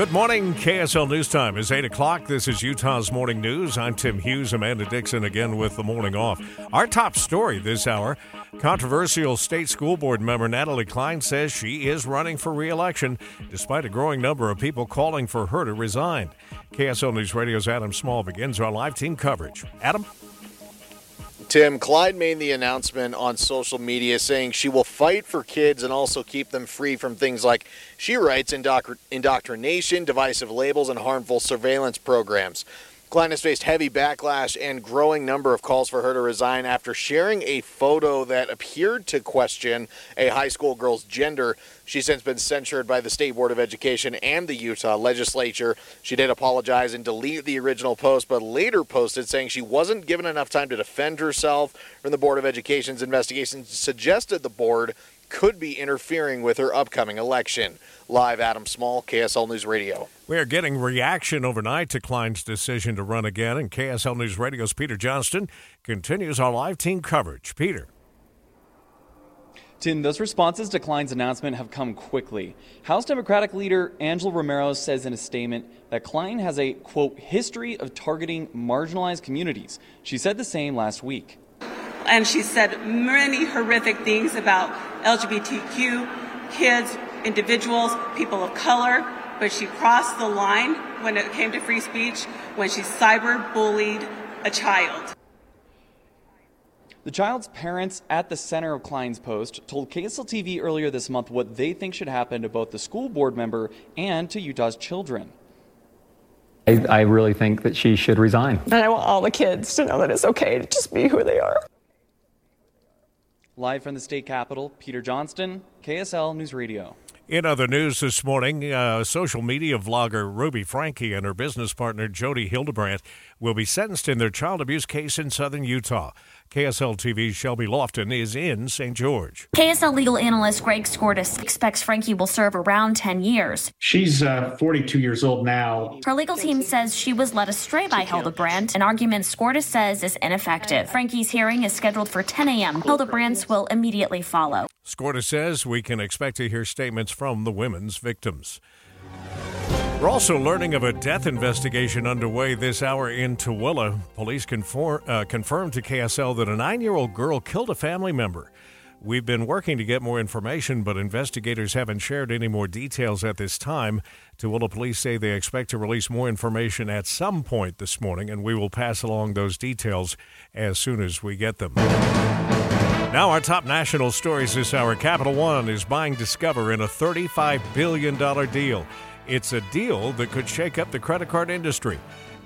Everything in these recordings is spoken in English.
Good morning. KSL News Time is 8 o'clock. This is Utah's Morning News. I'm Tim Hughes. Amanda Dixon again with the morning off. Our top story this hour controversial state school board member Natalie Cline says she is running for re election despite a growing number of people calling for her to resign. KSL News Radio's Adam Small begins our live team coverage. Adam? Tim, Cline made the announcement on social media saying she will fight for kids and also keep them free from things like, she writes, indoctrination, divisive labels, and harmful surveillance programs. Cline has faced heavy backlash and growing number of calls for her to resign after sharing a photo that appeared to question a high school girl's gender. She's since been censured by the State Board of Education and the Utah legislature. She did apologize and delete the original post, but later posted saying she wasn't given enough time to defend herself from the Board of Education's investigation, suggested the board could be interfering with her upcoming election. Live, Adam Small, KSL News Radio. We are getting reaction overnight to Cline's decision to run again, and KSL News Radio's Peter Johnston continues our live team coverage. Peter. Tim, those responses to Cline's announcement have come quickly. House Democratic leader Angela Romero says in a statement that Cline has a, quote, history of targeting marginalized communities. She said the same last week. And she said many horrific things about LGBTQ, kids, individuals, people of color, but she crossed the line when it came to free speech when she cyber bullied a child. The child's parents at the center of Cline's post told KSL TV earlier this month what they think should happen to both the school board member and to Utah's children. I, I really think that she should resign. And I want all the kids to know that it's okay to just be who they are. Live from the state capitol, Peter Johnston, KSL News Radio. In other news this morning, uh, social media vlogger Ruby Franke and her business partner Jodi Hildebrandt will be sentenced in their child abuse case in southern Utah. KSL TV's Shelby Lofton is in St. George. KSL legal analyst Greg Skordas expects Franke will serve around 10 years. She's uh, 42 years old now. Her legal team says she was led astray by Hildebrandt, an argument Skordas says is ineffective. Franke's hearing is scheduled for 10 a.m. Hildebrandt's will immediately follow. Skordas says we can expect to hear statements from the women's victims. We're also learning of a death investigation underway this hour in Tooele. Police conform, uh, confirmed to KSL that a nine year old girl killed a family member. We've been working to get more information, but investigators haven't shared any more details at this time. Tooele police say they expect to release more information at some point this morning, and we will pass along those details as soon as we get them. Now, our top national stories this hour Capital One is buying Discover in a $35 billion deal. It's a deal that could shake up the credit card industry.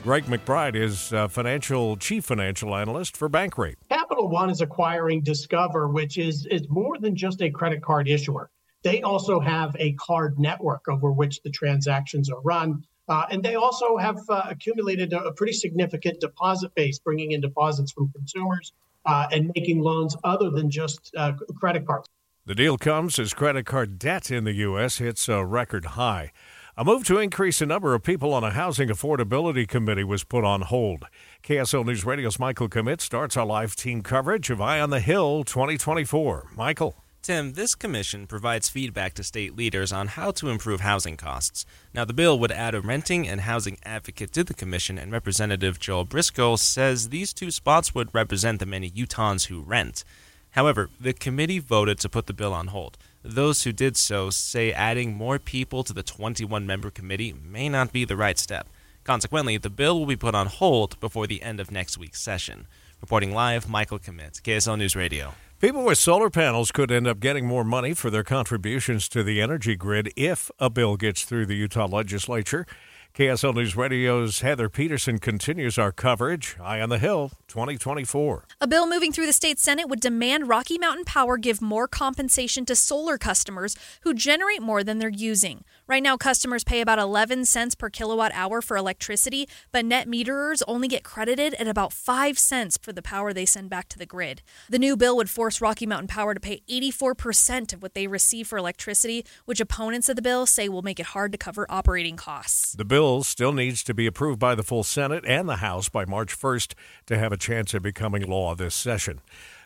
Greg McBride is financial chief financial analyst for Bankrate. Capital One is acquiring Discover, which is is more than just a credit card issuer. They also have a card network over which the transactions are run. Uh, and they also have uh, accumulated a, a, pretty significant deposit base, bringing in deposits from consumers uh, and making loans other than just uh, credit cards. The deal comes as credit card debt in the U.S. hits a record high. A move to increase the number of people on a housing affordability committee was put on hold. KSL News Radio's Michael Commit starts our live team coverage of Eye on the Hill 2024. Michael. Tim, this commission provides feedback to state leaders on how to improve housing costs. Now, the bill would add a renting and housing advocate to the commission, and Representative Joel Briscoe says these two spots would represent the many Utahns who rent. However, the committee voted to put the bill on hold. Those who did so say adding more people to the 21 member committee may not be the right step. Consequently, the bill will be put on hold before the end of next week's session. Reporting live, Michael Commit, KSL News Radio. People with solar panels could end up getting more money for their contributions to the energy grid if a bill gets through the Utah legislature. KSL News Radio's Heather Peterson continues our coverage. Eye on the Hill 2024. A bill moving through the state Senate would demand Rocky Mountain Power give more compensation to solar customers who generate more than they're using. Right now, customers pay about 11 cents per kilowatt hour for electricity, but net meterers only get credited at about 5 cents for the power they send back to the grid. The new bill would force Rocky Mountain Power to pay 84% of what they receive for electricity, which opponents of the bill say will make it hard to cover operating costs. The bill still needs to be approved by the full Senate and the House by March 1st to have a chance of becoming law this session.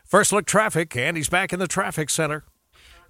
First look traffic. Andy's back in the traffic center.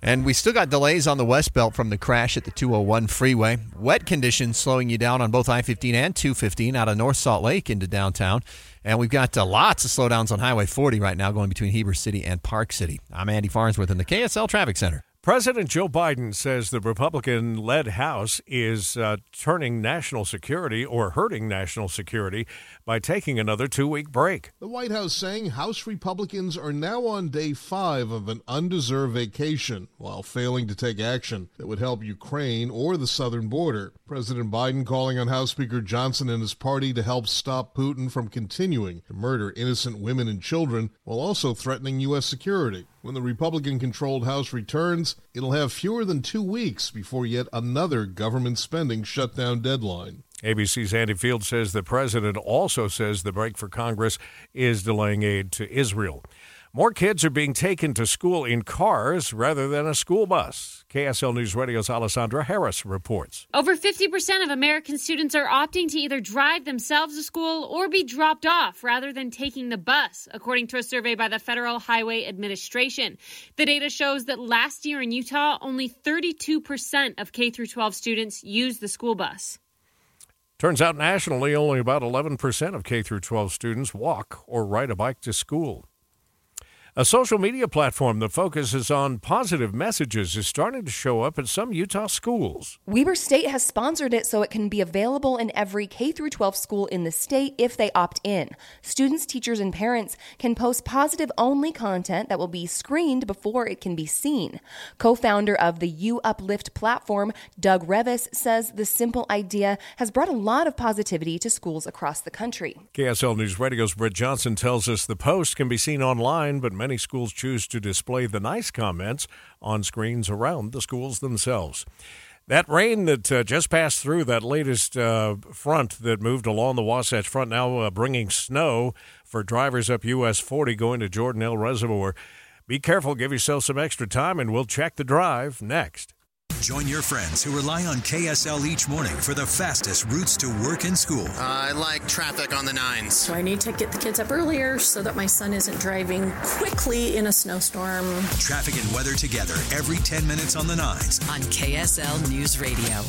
And we still got delays on the West Belt from the crash at the 201 freeway. Wet conditions slowing you down on both I 15 and 215 out of North Salt Lake into downtown. And we've got uh, lots of slowdowns on Highway 40 right now going between Heber City and Park City. I'm Andy Farnsworth in the KSL Traffic Center. President Joe Biden says the Republican led House is uh, turning national security or hurting national security by taking another two week break. The White House saying House Republicans are now on day five of an undeserved vacation while failing to take action that would help Ukraine or the southern border. President Biden calling on House Speaker Johnson and his party to help stop Putin from continuing to murder innocent women and children while also threatening U.S. security. When the Republican controlled House returns, it'll have fewer than two weeks before yet another government spending shutdown deadline. ABC's Andy Field says the president also says the break for Congress is delaying aid to Israel. More kids are being taken to school in cars rather than a school bus. KSL News Radio's Alessandra Harris reports. Over 50% of American students are opting to either drive themselves to school or be dropped off rather than taking the bus, according to a survey by the Federal Highway Administration. The data shows that last year in Utah, only 32% of K 12 students used the school bus. Turns out nationally, only about 11% of K 12 students walk or ride a bike to school. A social media platform that focuses on positive messages is starting to show up at some Utah schools. Weber State has sponsored it so it can be available in every K 12 school in the state if they opt in. Students, teachers, and parents can post positive only content that will be screened before it can be seen. Co founder of the U Uplift platform, Doug Revis, says the simple idea has brought a lot of positivity to schools across the country. KSL News Radio's Britt Johnson tells us the post can be seen online, but many schools choose to display the nice comments on screens around the schools themselves. That rain that uh, just passed through, that latest uh, front that moved along the Wasatch Front, now uh, bringing snow for drivers up US 40 going to Jordanelle Reservoir. Be careful, give yourself some extra time, and we'll check the drive next. Join your friends who rely on KSL each morning for the fastest routes to work and school. Uh, I like traffic on the nines. So I need to get the kids up earlier so that my son isn't driving quickly in a snowstorm. Traffic and weather together every 10 minutes on the nines. On KSL News Radio.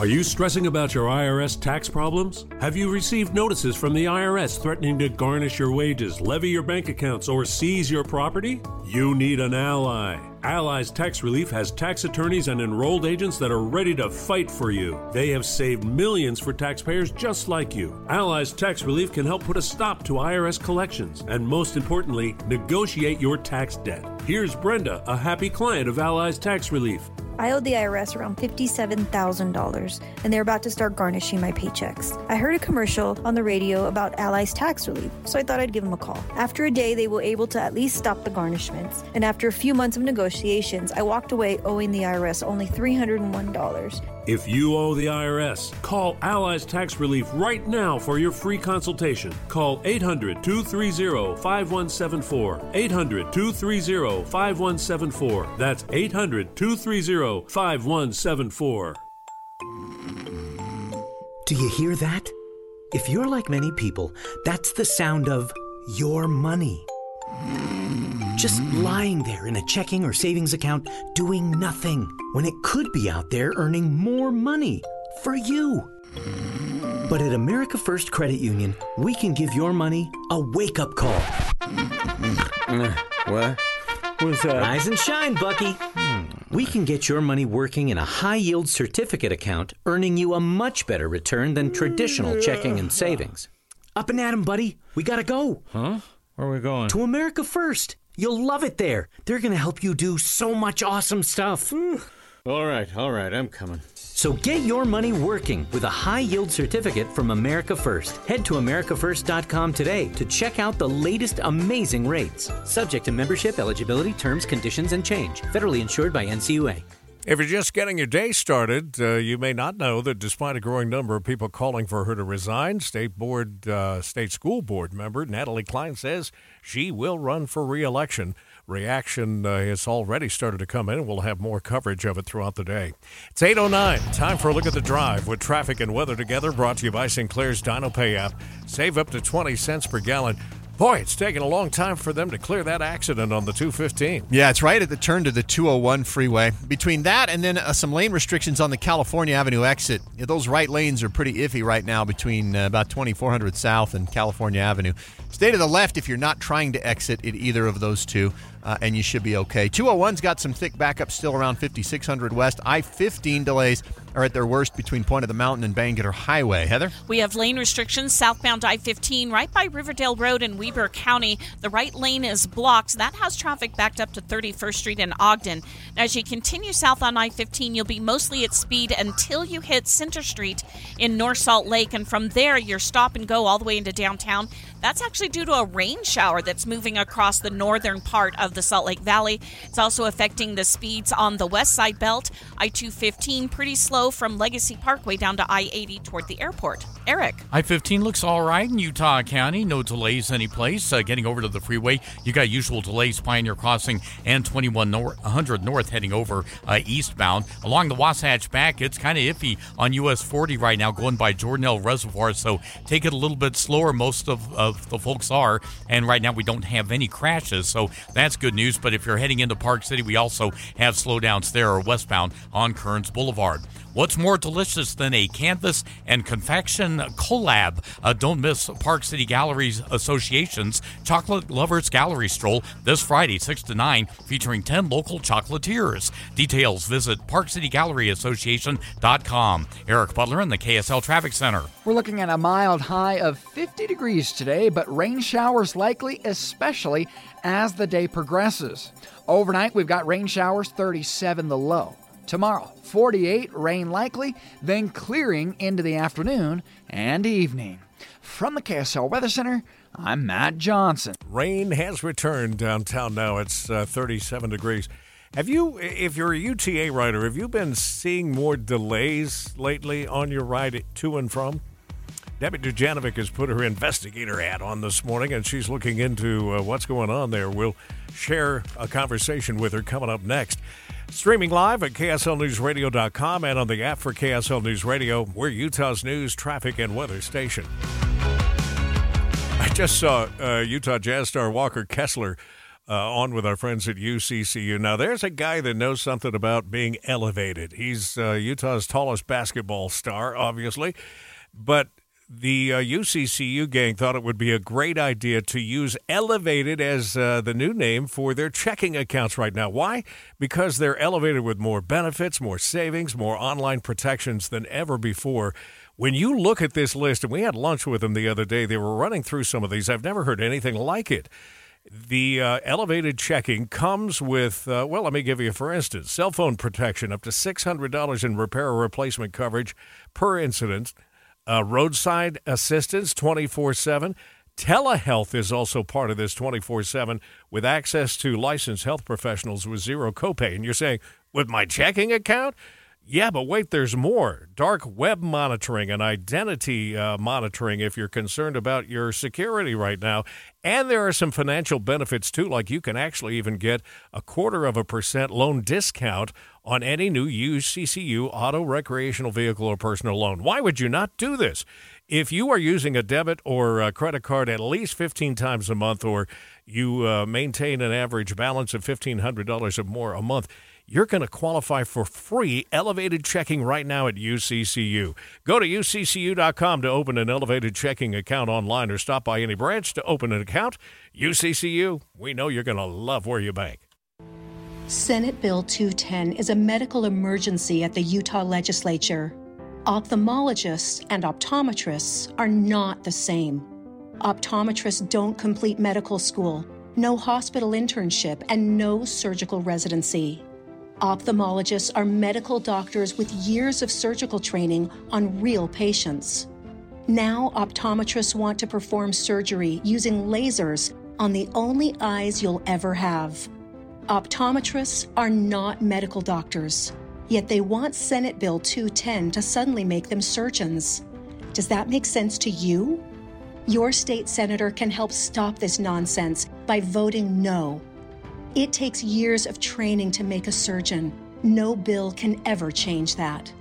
Are you stressing about your IRS tax problems? Have you received notices from the IRS threatening to garnish your wages, levy your bank accounts, or seize your property? You need an ally. Allies Tax Relief has tax attorneys and enrolled agents that are ready to fight for you. They have saved millions for taxpayers just like you. Allies Tax Relief can help put a stop to IRS collections and, most importantly, negotiate your tax debt. Here's Brenda, a happy client of Allies Tax Relief. I owed the IRS around $57,000, and they're about to start garnishing my paychecks. I heard a commercial on the radio about Allies Tax Relief, so I thought I'd give them a call. After a day, they were able to at least stop the garnishments, and after a few months of negotiations, I walked away owing the IRS only $301. If you owe the IRS, call Allies Tax Relief right now for your free consultation. Call 800 230 5174. 800 230 5174. That's 800 230 5174. Do you hear that? If you're like many people, that's the sound of your money. Just mm-hmm. lying there in a checking or savings account doing nothing when it could be out there earning more money for you. But at America First Credit Union, we can give your money a wake up call. Mm-hmm. Uh, what? What's that? Rise and shine, Bucky. We can get your money working in a high yield certificate account, earning you a much better return than traditional checking and savings. Up and at 'em, buddy. We gotta go. Huh? Where are we going? To America First. You'll love it there. They're going to help you do so much awesome stuff. Hmm. all right, all right, I'm coming. So get your money working with a high yield certificate from America First. Head to AmericaFirst.com today to check out the latest amazing rates. Subject to membership, eligibility, terms, conditions, and change. Federally insured by NCUA. If you're just getting your day started, uh, you may not know that despite a growing number of people calling for her to resign, state board, uh, state school board member Natalie Cline says she will run for reelection. Reaction uh, has already started to come in, and we'll have more coverage of it throughout the day. It's 8:09. Time for a look at the drive with traffic and weather together. Brought to you by Sinclair's Dino Pay app. Save up to 20 cents per gallon. Boy, it's taken a long time for them to clear that accident on the 215. Yeah, it's right at the turn to the 201 freeway. Between that and then uh, some lane restrictions on the California Avenue exit, yeah, those right lanes are pretty iffy right now between uh, about 2400 South and California Avenue. Stay to the left if you're not trying to exit at either of those two, uh, and you should be okay. 201's got some thick backup still around 5600 West. I 15 delays are at their worst between Point of the Mountain and Bangerter Highway. Heather? We have lane restrictions southbound I 15 right by Riverdale Road in Weber County. The right lane is blocked. That has traffic backed up to 31st Street in Ogden. As you continue south on I 15, you'll be mostly at speed until you hit Center Street in North Salt Lake, and from there, you're stop and go all the way into downtown. That's actually due to a rain shower that's moving across the northern part of the Salt Lake Valley. It's also affecting the speeds on the west side belt. I 215 pretty slow from Legacy Parkway down to I 80 toward the airport. Eric. I 15 looks all right in Utah County. No delays any place. Uh, getting over to the freeway, you got usual delays Pioneer Crossing and 2100 North heading over uh, eastbound. Along the Wasatch back, it's kind of iffy on US 40 right now going by Jordanelle Reservoir, so take it a little bit slower. Most of, of the folks are. And right now we don't have any crashes, so that's good news. But if you're heading into Park City, we also have slowdowns there or westbound on Kearns Boulevard. What's more delicious than a canvas and confection collab? Uh, don't miss Park City Galleries Association's Chocolate Lovers Gallery Stroll this Friday, 6 to 9, featuring 10 local chocolatiers. Details visit parkcitygalleryassociation.com. Eric Butler in the KSL Traffic Center. We're looking at a mild high of 50 degrees today, but rain showers likely, especially as the day progresses. Overnight, we've got rain showers 37 the low. Tomorrow, 48, rain likely, then clearing into the afternoon and evening. From the KSL Weather Center, I'm Matt Johnson. Rain has returned downtown now. It's uh, 37 degrees. Have you, if you're a UTA rider, have you been seeing more delays lately on your ride to and from? Debbie Dujanovic has put her investigator hat on this morning, and she's looking into uh, what's going on there. We'll share a conversation with her coming up next. Streaming live at KSLNewsRadio.com and on the app for KSL News Radio, we're Utah's news, traffic, and weather station. I just saw uh, Utah Jazz star Walker Kessler uh, on with our friends at UCCU. Now, there's a guy that knows something about being elevated. He's uh, Utah's tallest basketball star, obviously, but the uh, UCCU gang thought it would be a great idea to use Elevated as uh, the new name for their checking accounts right now. Why? Because they're elevated with more benefits, more savings, more online protections than ever before. When you look at this list, and we had lunch with them the other day, they were running through some of these. I've never heard anything like it. The uh, elevated checking comes with, uh, well, let me give you, for instance, cell phone protection up to $600 in repair or replacement coverage per incident uh, roadside assistance 24 7. Telehealth is also part of this 24 7 with access to licensed health professionals with zero copay. And you're saying, with my checking account? Yeah, but wait, there's more. Dark web monitoring and identity uh, monitoring if you're concerned about your security right now. And there are some financial benefits too, like you can actually even get a quarter of a percent loan discount on any new used CCU auto, recreational vehicle, or personal loan. Why would you not do this? If you are using a debit or a credit card at least 15 times a month, or you uh, maintain an average balance of $1,500 or more a month, you're going to qualify for free elevated checking right now at UCCU. Go to uccu.com to open an elevated checking account online or stop by any branch to open an account. UCCU, we know you're going to love where you bank. Senate Bill 210 is a medical emergency at the Utah legislature. Ophthalmologists and optometrists are not the same. Optometrists don't complete medical school, no hospital internship, and no surgical residency. Ophthalmologists are medical doctors with years of surgical training on real patients. Now, optometrists want to perform surgery using lasers on the only eyes you'll ever have. Optometrists are not medical doctors, yet they want Senate Bill 210 to suddenly make them surgeons. Does that make sense to you? Your state senator can help stop this nonsense by voting no. It takes years of training to make a surgeon. No bill can ever change that.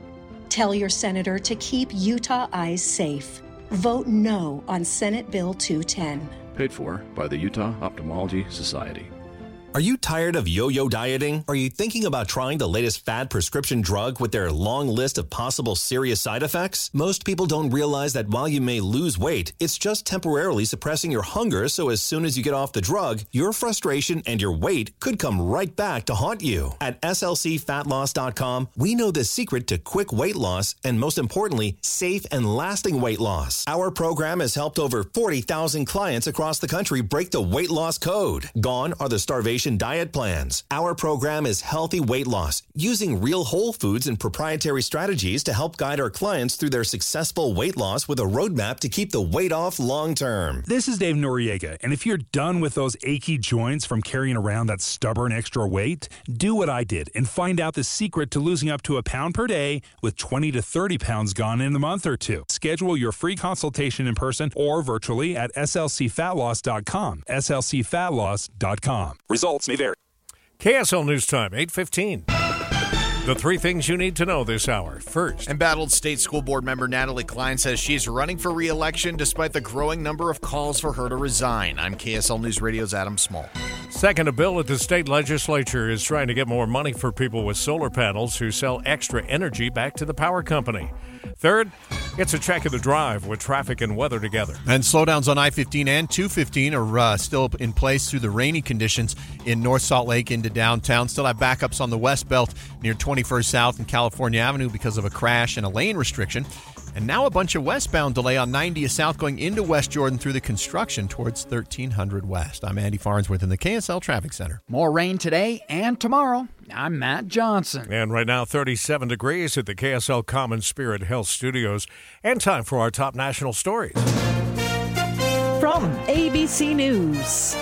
Tell your senator to keep Utah eyes safe. Vote no on Senate Bill 210. Paid for by the Utah Ophthalmology Society. Are you tired of yo yo dieting? Are you thinking about trying the latest fad prescription drug with their long list of possible serious side effects? Most people don't realize that while you may lose weight, it's just temporarily suppressing your hunger so as soon as you get off the drug, your frustration and your weight could come right back to haunt you. At slcfatloss.com, we know the secret to quick weight loss and most importantly, safe and lasting weight loss. Our program has helped over 40,000 clients across the country break the weight loss code. Gone are the starvation diet plans. Our program is healthy weight loss using real whole foods and proprietary strategies to help guide our clients through their successful weight loss with a roadmap to keep the weight off long term. This is Dave Noriega, and if you're done with those achy joints from carrying around that stubborn extra weight, do what I did and find out the secret to losing up to a pound per day with 20 to 30 pounds gone in a month or two. Schedule your free consultation in person or virtually at slcfatloss.com. slcfatloss.com. Results may vary. KSL News Time, 815. The three things you need to know this hour. First, Embattled State School Board member Natalie Cline says she's running for re election despite the growing number of calls for her to resign. I'm KSL News Radio's Adam Small. Second, a bill at the state legislature is trying to get more money for people with solar panels who sell extra energy back to the power company. Third, it's a check of the drive with traffic and weather together. And slowdowns on I 15 and 215 are uh, still in place through the rainy conditions in North Salt Lake into downtown. Still have backups on the West Belt near 21st South and California Avenue because of a crash and a lane restriction. And now a bunch of westbound delay on 90 South going into West Jordan through the construction towards 1300 West. I'm Andy Farnsworth in the KSL Traffic Center. More rain today and tomorrow. I'm Matt Johnson. And right now, 37 degrees at the KSL Common Spirit Health Studios. And time for our top national stories. From ABC News,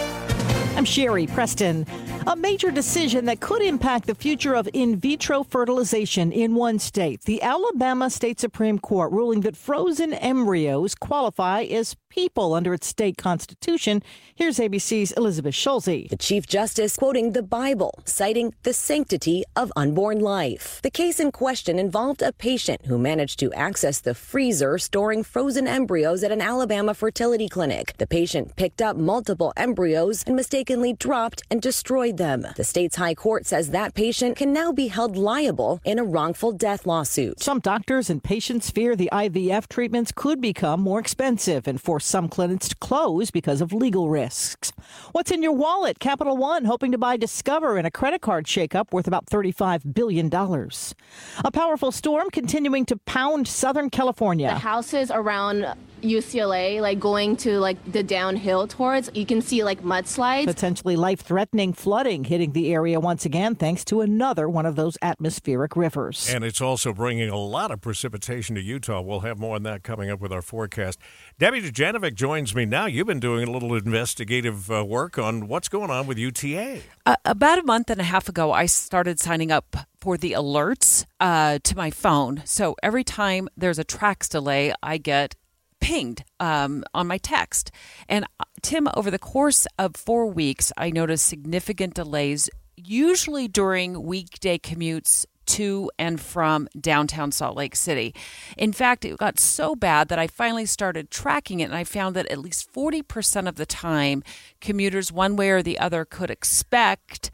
I'm Sherri Preston. A major decision that could impact the future of in vitro fertilization in one state. The Alabama State Supreme Court ruling that frozen embryos qualify as people under its state constitution. Here's ABC's Elizabeth Schulze. The Chief Justice quoting the Bible, citing the sanctity of unborn life. The case in question involved a patient who managed to access the freezer storing frozen embryos at an Alabama fertility clinic. The patient picked up multiple embryos and mistakenly dropped and destroyed them. The state's high court says that patient can now be held liable in a wrongful death lawsuit. Some doctors and patients fear the IVF treatments could become more expensive and force some clinics to close because of legal risks. What's in your wallet? Capital One hoping to buy Discover in a credit card shakeup worth about $35 billion. A powerful storm continuing to pound Southern California. The houses around UCLA, like going to like the downhill towards, you can see like mudslides. Potentially life threatening flooding hitting the area once again, thanks to another one of those atmospheric rivers. And it's also bringing a lot of precipitation to Utah. We'll have more on that coming up with our forecast. Debbie Dujanovic joins me now. You've been doing a little investigative uh, work on what's going on with UTA. Uh, about a month and a half ago, I started signing up for the alerts uh, to my phone. So every time there's a tracks delay, I get pinged um, on my text. And uh, Tim, over the course of four weeks, I noticed significant delays, usually during weekday commutes to and from downtown Salt Lake City. In fact, it got so bad that I finally started tracking it and I found that at least 40% of the time, commuters, one way or the other, could expect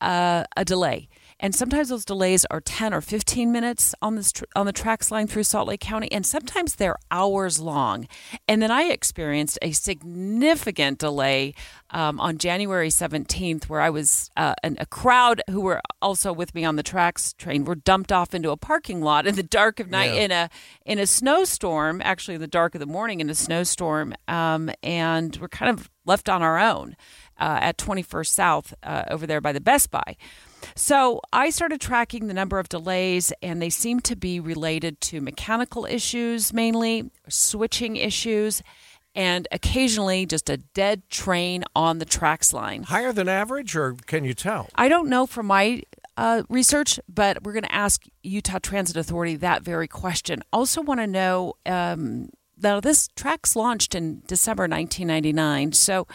uh, a delay. And sometimes those delays are 10 or 15 minutes on this tr- on the tracks line through Salt Lake County, and sometimes they're hours long. And then I experienced a significant delay um, on January 17th, where I was uh, and a crowd who were also with me on the tracks train were dumped off into a parking lot in the dark of night Yeah. in a in a snowstorm. Actually, in the dark of the morning in a snowstorm, um, and we're kind of left on our own uh, at 21st South uh, over there by the Best Buy. So I started tracking the number of delays, and they seem to be related to mechanical issues mainly, switching issues, and occasionally just a dead train on the tracks line. Higher than average, or can you tell? I don't know from my uh, research, but we're going to ask Utah Transit Authority that very question. Also, want to know um, now this tracks launched in December 1999, so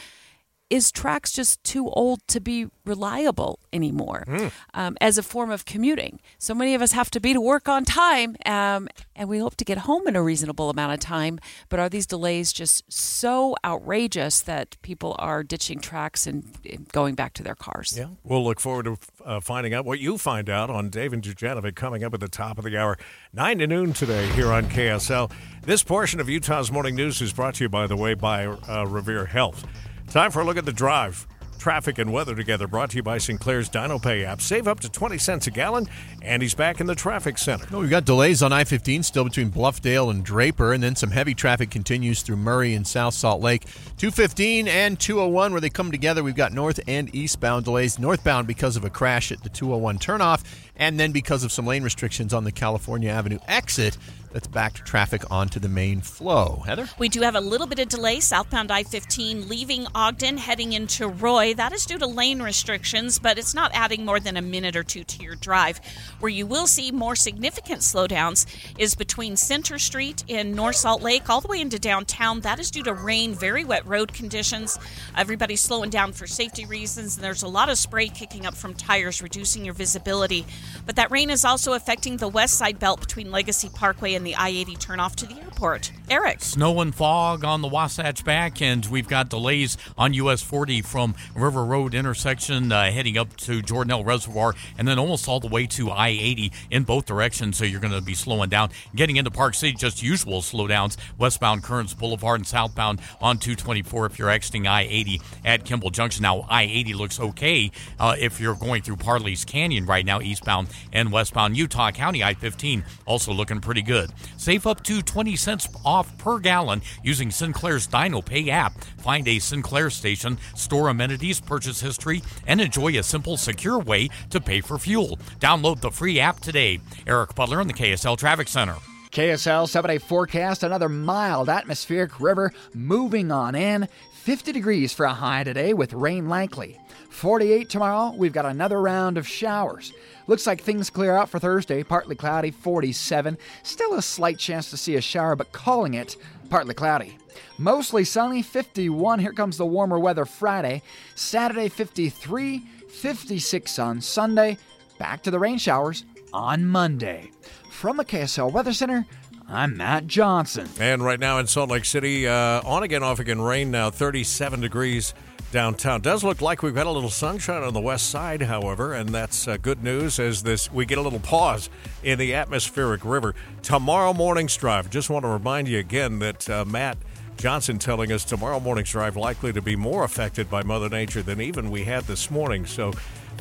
is tracks just too old to be reliable anymore Hmm. um, as a form of commuting? So many of us have to be to work on time, um, and we hope to get home in a reasonable amount of time. But are these delays just so outrageous that people are ditching tracks and going back to their cars? Yeah. We'll look forward to uh, finding out what you find out on Dave and Dujanovic coming up at the top of the hour, 9 to noon today here on KSL. This portion of Utah's Morning News is brought to you, by the way, by uh, Revere Health. Time for a look at the drive. Traffic and weather together brought to you by Sinclair's DinoPay app. Save up to 20 cents a gallon, and he's back in the traffic center. No, we've got delays on I 15 still between Bluffdale and Draper, and then some heavy traffic continues through Murray and South Salt Lake. 215 and 201, where they come together, we've got north and eastbound delays. Northbound because of a crash at the 201 turnoff, and then because of some lane restrictions on the California Avenue exit. That's back to traffic onto the main flow. Heather? We do have a little bit of delay southbound I 15 leaving Ogden heading into Roy. That is due to lane restrictions, but it's not adding more than a minute or two to your drive. Where you will see more significant slowdowns is between Center Street in North Salt Lake all the way into downtown. That is due to rain, very wet road conditions. Everybody's slowing down for safety reasons, and there's a lot of spray kicking up from tires, reducing your visibility. But that rain is also affecting the west side belt between Legacy Parkway and the I 80 turnoff to the airport. Eric. Snow and fog on the Wasatch back, and we've got delays on US 40 from River Road intersection uh, heading up to Jordanelle Reservoir, and then almost all the way to I 80 in both directions. So you're going to be slowing down. Getting into Park City, just usual slowdowns westbound Kearns Boulevard and southbound on 224 if you're exiting I 80 at Kimball Junction. Now, I 80 looks okay uh, if you're going through Parley's Canyon right now, eastbound and westbound. Utah County I 15 also looking pretty good. Save up to 20 cents off per gallon using Sinclair's Dino Pay app. Find a Sinclair station, store amenities, purchase history, and enjoy a simple, secure way to pay for fuel. Download the free app today. Eric Butler in the KSL Traffic Center. KSL 7 day forecast another mild atmospheric river moving on in. 50 degrees for a high today with rain likely. 48 tomorrow, we've got another round of showers. Looks like things clear out for Thursday, partly cloudy, 47. Still a slight chance to see a shower, but calling it partly cloudy. Mostly sunny, 51. Here comes the warmer weather Friday. Saturday, 53, 56 on Sunday. Back to the rain showers on Monday. From the KSL Weather Center, I'm Matt Johnson. And right now in Salt Lake City, uh, on again, off again rain now, 37 degrees downtown. Does look like we've got a little sunshine on the west side, however, and that's uh, good news as this we get a little pause in the atmospheric river. Tomorrow morning's drive. Just want to remind you again that uh, Matt Johnson telling us tomorrow morning's drive likely to be more affected by Mother Nature than even we had this morning. So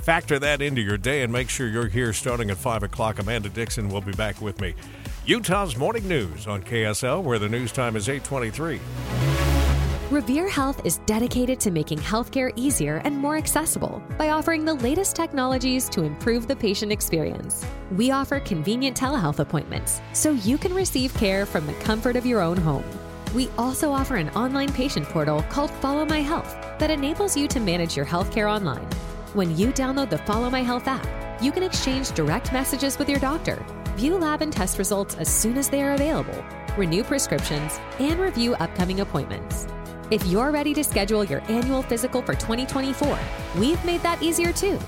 factor that into your day and make sure you're here starting at 5 o'clock. Amanda Dixon will be back with me. Utah's Morning News on KSL, where the news time is 823. Revere Health is dedicated to making healthcare easier and more accessible by offering the latest technologies to improve the patient experience. We offer convenient telehealth appointments so you can receive care from the comfort of your own home. We also offer an online patient portal called Follow My Health that enables you to manage your healthcare online. When you download the Follow My Health app, you can exchange direct messages with your doctor, view lab and test results as soon as they are available, renew prescriptions, and review upcoming appointments. If you're ready to schedule your annual physical for 2024, we've made that easier too.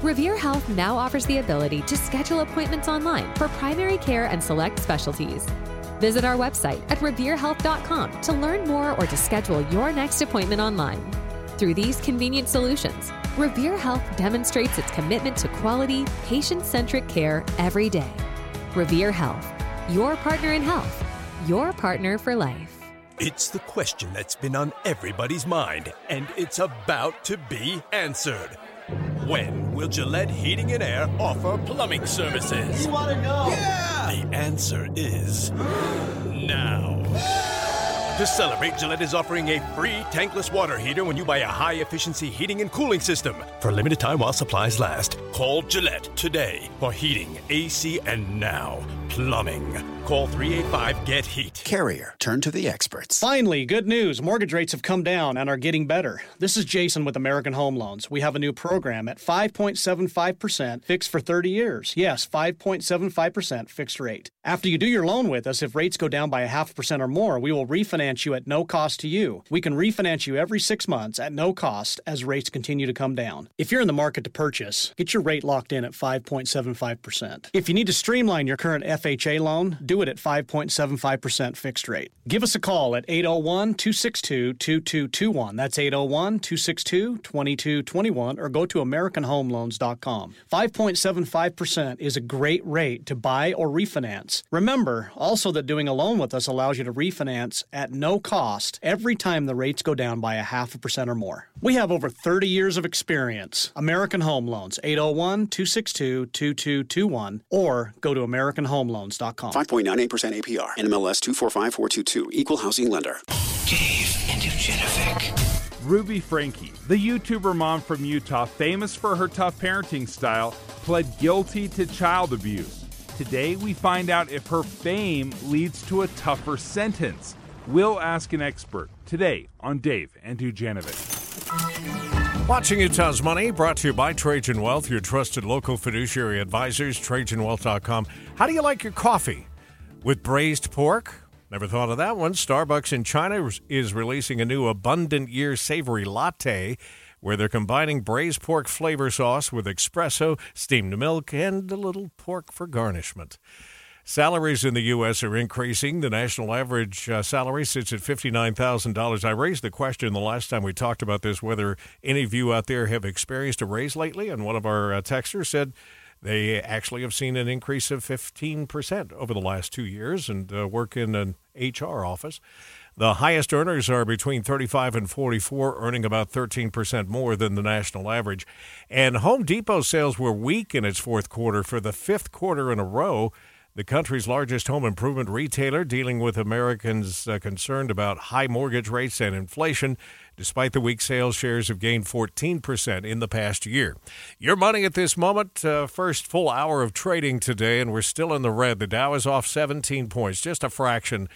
Revere Health now offers the ability to schedule appointments online for primary care and select specialties. Visit our website at reverehealth.com to learn more or to schedule your next appointment online. Through these convenient solutions, Revere Health demonstrates its commitment to quality, patient centric care every day. Revere Health, your partner in health, your partner for life. It's the question that's been on everybody's mind, and it's about to be answered. When will Gillette Heating and Air offer plumbing services? You want to know? Yeah! The answer is now. To celebrate, Gillette is offering a free tankless water heater when you buy a high efficiency heating and cooling system. For a limited time while supplies last, call Gillette today for heating, AC, and now plumbing. Call 385 GET HEAT. Carrier, turn to the experts. Finally, good news. Mortgage rates have come down and are getting better. This is Jason with American Home Loans. We have a new program at 5.75% fixed for 30 years. Yes, 5.75% fixed rate. After you do your loan with us, if rates go down by a half percent or more, we will refinance you at no cost to you. We can refinance you every six months at no cost as rates continue to come down. If you're in the market to purchase, get your rate locked in at 5.75%. If you need to streamline your current FHA loan, do it at 5.75% fixed rate. Give us a call at 801 262 2221. That's 801 262 2221 or go to AmericanHomeLoans.com. 5.75% is a great rate to buy or refinance. Remember also that doing a loan with us allows you to refinance at no cost every time the rates go down by a half a percent or more. We have over 30 years of experience. American Home Loans, 801 262 2221 or go to AmericanHomeLoans.com. 5.98% APR. NMLS 245422. Equal housing lender. Dave and Dujanovic. Ruby Franke, the YouTuber mom from Utah, famous for her tough parenting style, pled guilty to child abuse. Today, we find out if her fame leads to a tougher sentence. We'll ask an expert today on Dave and Dujanovic. Watching Utah's Money, brought to you by Trajan Wealth, your trusted local fiduciary advisors, TrajanWealth.com. How do you like your coffee? With braised pork? Never thought of that one. Starbucks in China is releasing a new Abundant Year Savory Latte where they're combining braised pork flavor sauce with espresso, steamed milk, and a little pork for garnishment. Salaries in the U.S. are increasing. The national average uh, salary sits at $59,000. I raised the question the last time we talked about this whether any of you out there have experienced a raise lately, and one of our uh, texters said they actually have seen an increase of 15% over the last two years and uh, work in an HR office. The highest earners are between 35 and 44, earning about 13% more than the national average. And Home Depot sales were weak in its fourth quarter for the fifth quarter in a row. The country's largest home improvement retailer, dealing with Americans uh, concerned about high mortgage rates and inflation. Despite the weak sales, shares have gained 14% in the past year. Your money at this moment, uh, first full hour of trading today, and we're still in the red. The Dow is off 17 points, just a fraction.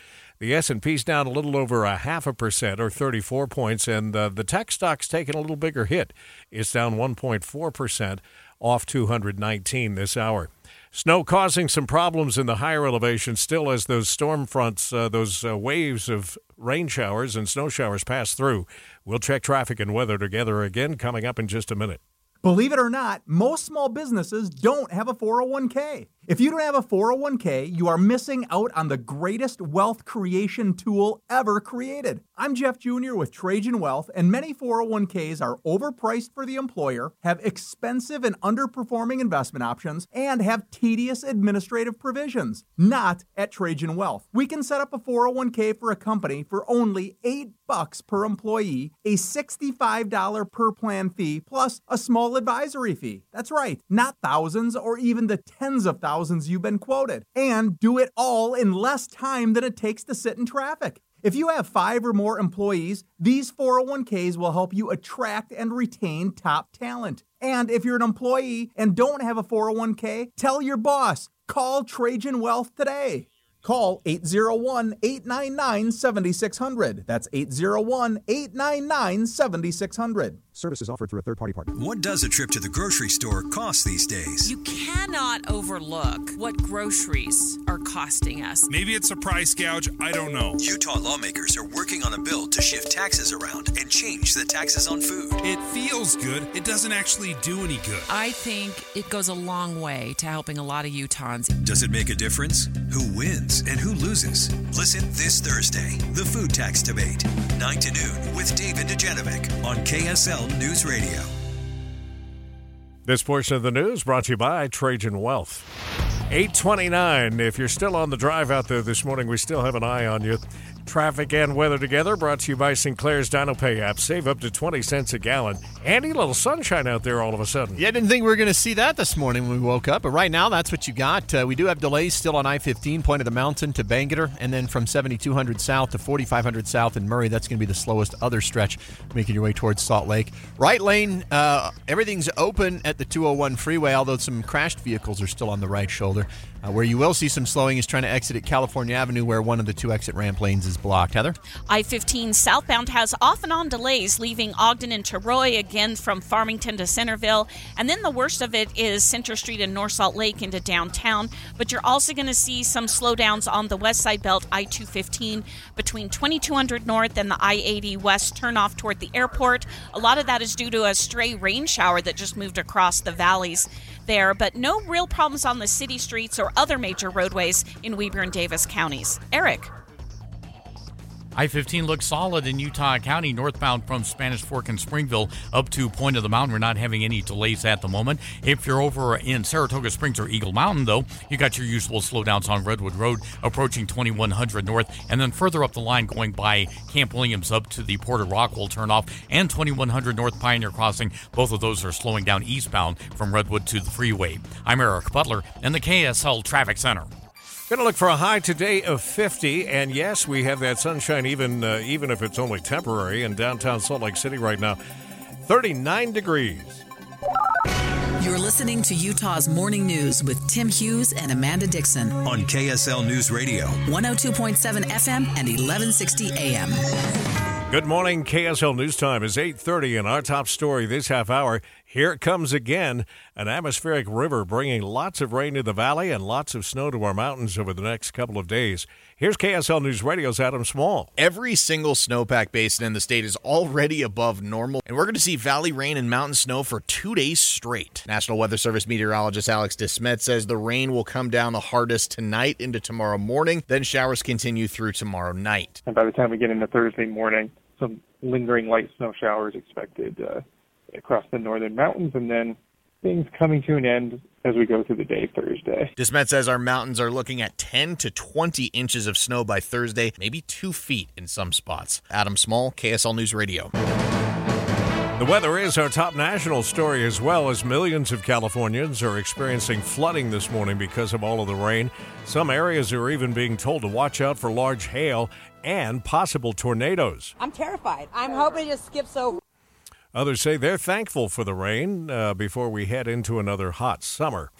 The S&P's down a little over a half a percent, or 34 points, and uh, the tech stock's taking a little bigger hit. It's down 1.4 percent, off 219 this hour. Snow causing some problems in the higher elevations still as those storm fronts, uh, those uh, waves of rain showers and snow showers pass through. We'll check traffic and weather together again coming up in just a minute. Believe it or not, most small businesses don't have a 401k. If you don't have a 401k, you are missing out on the greatest wealth creation tool ever created. I'm Jeff Jr. with Trajan Wealth, and many 401ks are overpriced for the employer, have expensive and underperforming investment options, and have tedious administrative provisions. Not at Trajan Wealth. We can set up a 401k for a company for only 8 bucks per employee, a $65 per plan fee, plus a small advisory fee. That's right, not thousands or even the tens of thousands you've been quoted. And do it all in less time than it takes to sit in traffic. If you have five or more employees, these 401ks will help you attract and retain top talent. And if you're an employee and don't have a 401k, tell your boss. Call Trajan Wealth today. Call 801 899 7600. That's 801 899 7600. Services offered through a third party partner. What does a trip to the grocery store cost these days? You cannot overlook what groceries are costing us. Maybe it's a price gouge, I don't know. Utah lawmakers are working on a bill to shift taxes around and change the taxes on food. It feels good, it doesn't actually do any good. I think it goes a long way to helping a lot of Utahns. Does it make a difference? Who wins and who loses? Listen this Thursday, the food tax debate, 9 to noon with Dave and Dujanovic on KSL News Radio. This portion of the news brought to you by Trajan Wealth. 829. If you're still on the drive out there this morning, we still have an eye on you. Traffic and weather together brought to you by Sinclair's DinoPay app. Save up to 20 cents a gallon. Andy, a little sunshine out there all of a sudden. Yeah, I didn't think we were going to see that this morning when we woke up, but right now that's what you got. Uh, we do have delays still on I 15, point of the mountain to Bangor, and then from 7200 south to 4500 south in Murray. That's going to be the slowest other stretch, making your way towards Salt Lake. Right lane, uh, everything's open at the 201 freeway, although some crashed vehicles are still on the right shoulder. Uh, where you will see some slowing is trying to exit at California Avenue, where one of the two exit ramp lanes is blocked. Heather? I 15 southbound has off and on delays, leaving Ogden and Roy again from Farmington to Centerville. And then the worst of it is Center Street and North Salt Lake into downtown. But you're also going to see some slowdowns on the west side belt, I 215, between 2200 North and the I 80 West turnoff toward the airport. A lot of that is due to a stray rain shower that just moved across the valleys there, but no real problems on the city streets or other major roadways in Weber and Davis counties. Eric. I 15 looks solid in Utah County, northbound from Spanish Fork and Springville up to Point of the Mountain. We're not having any delays at the moment. If you're over in Saratoga Springs or Eagle Mountain, though, you got your usual slowdowns on Redwood Road approaching 2100 North, and then further up the line going by Camp Williams up to the Porter Rockwell turnoff and 2100 North Pioneer Crossing. Both of those are slowing down eastbound from Redwood to the freeway. I'm Eric Butler in the KSL Traffic Center. Going to look for a high today of 50, and yes, we have that sunshine even uh, even if it's only temporary in downtown Salt Lake City right now. 39 degrees. You're listening to Utah's Morning News with Tim Hughes and Amanda Dixon on KSL News Radio, 102.7 FM and 1160 AM. Good morning. KSL News Time is 8:30 and our top story this half hour here it comes again an atmospheric river bringing lots of rain to the valley and lots of snow to our mountains over the next couple of days. Here's KSL News Radio's Adam Small. Every single snowpack basin in the state is already above normal, and we're going to see valley rain and mountain snow for two days straight. National Weather Service meteorologist Alex DeSmet says the rain will come down the hardest tonight into tomorrow morning, then showers continue through tomorrow night. And by the time we get into Thursday morning, some lingering light snow showers expected. Uh, across the northern mountains, and then things coming to an end as we go through the day Thursday. DeSmet says our mountains are looking at 10 to 20 inches of snow by Thursday, maybe two feet in some spots. Adam Small, KSL News Radio. The weather is our top national story as well as millions of Californians are experiencing flooding this morning because of all of the rain. Some areas are even being told to watch out for large hail and possible tornadoes. I'm terrified. I'm hoping it skips over. Others say they're thankful for the rain uh, before we head into another hot summer.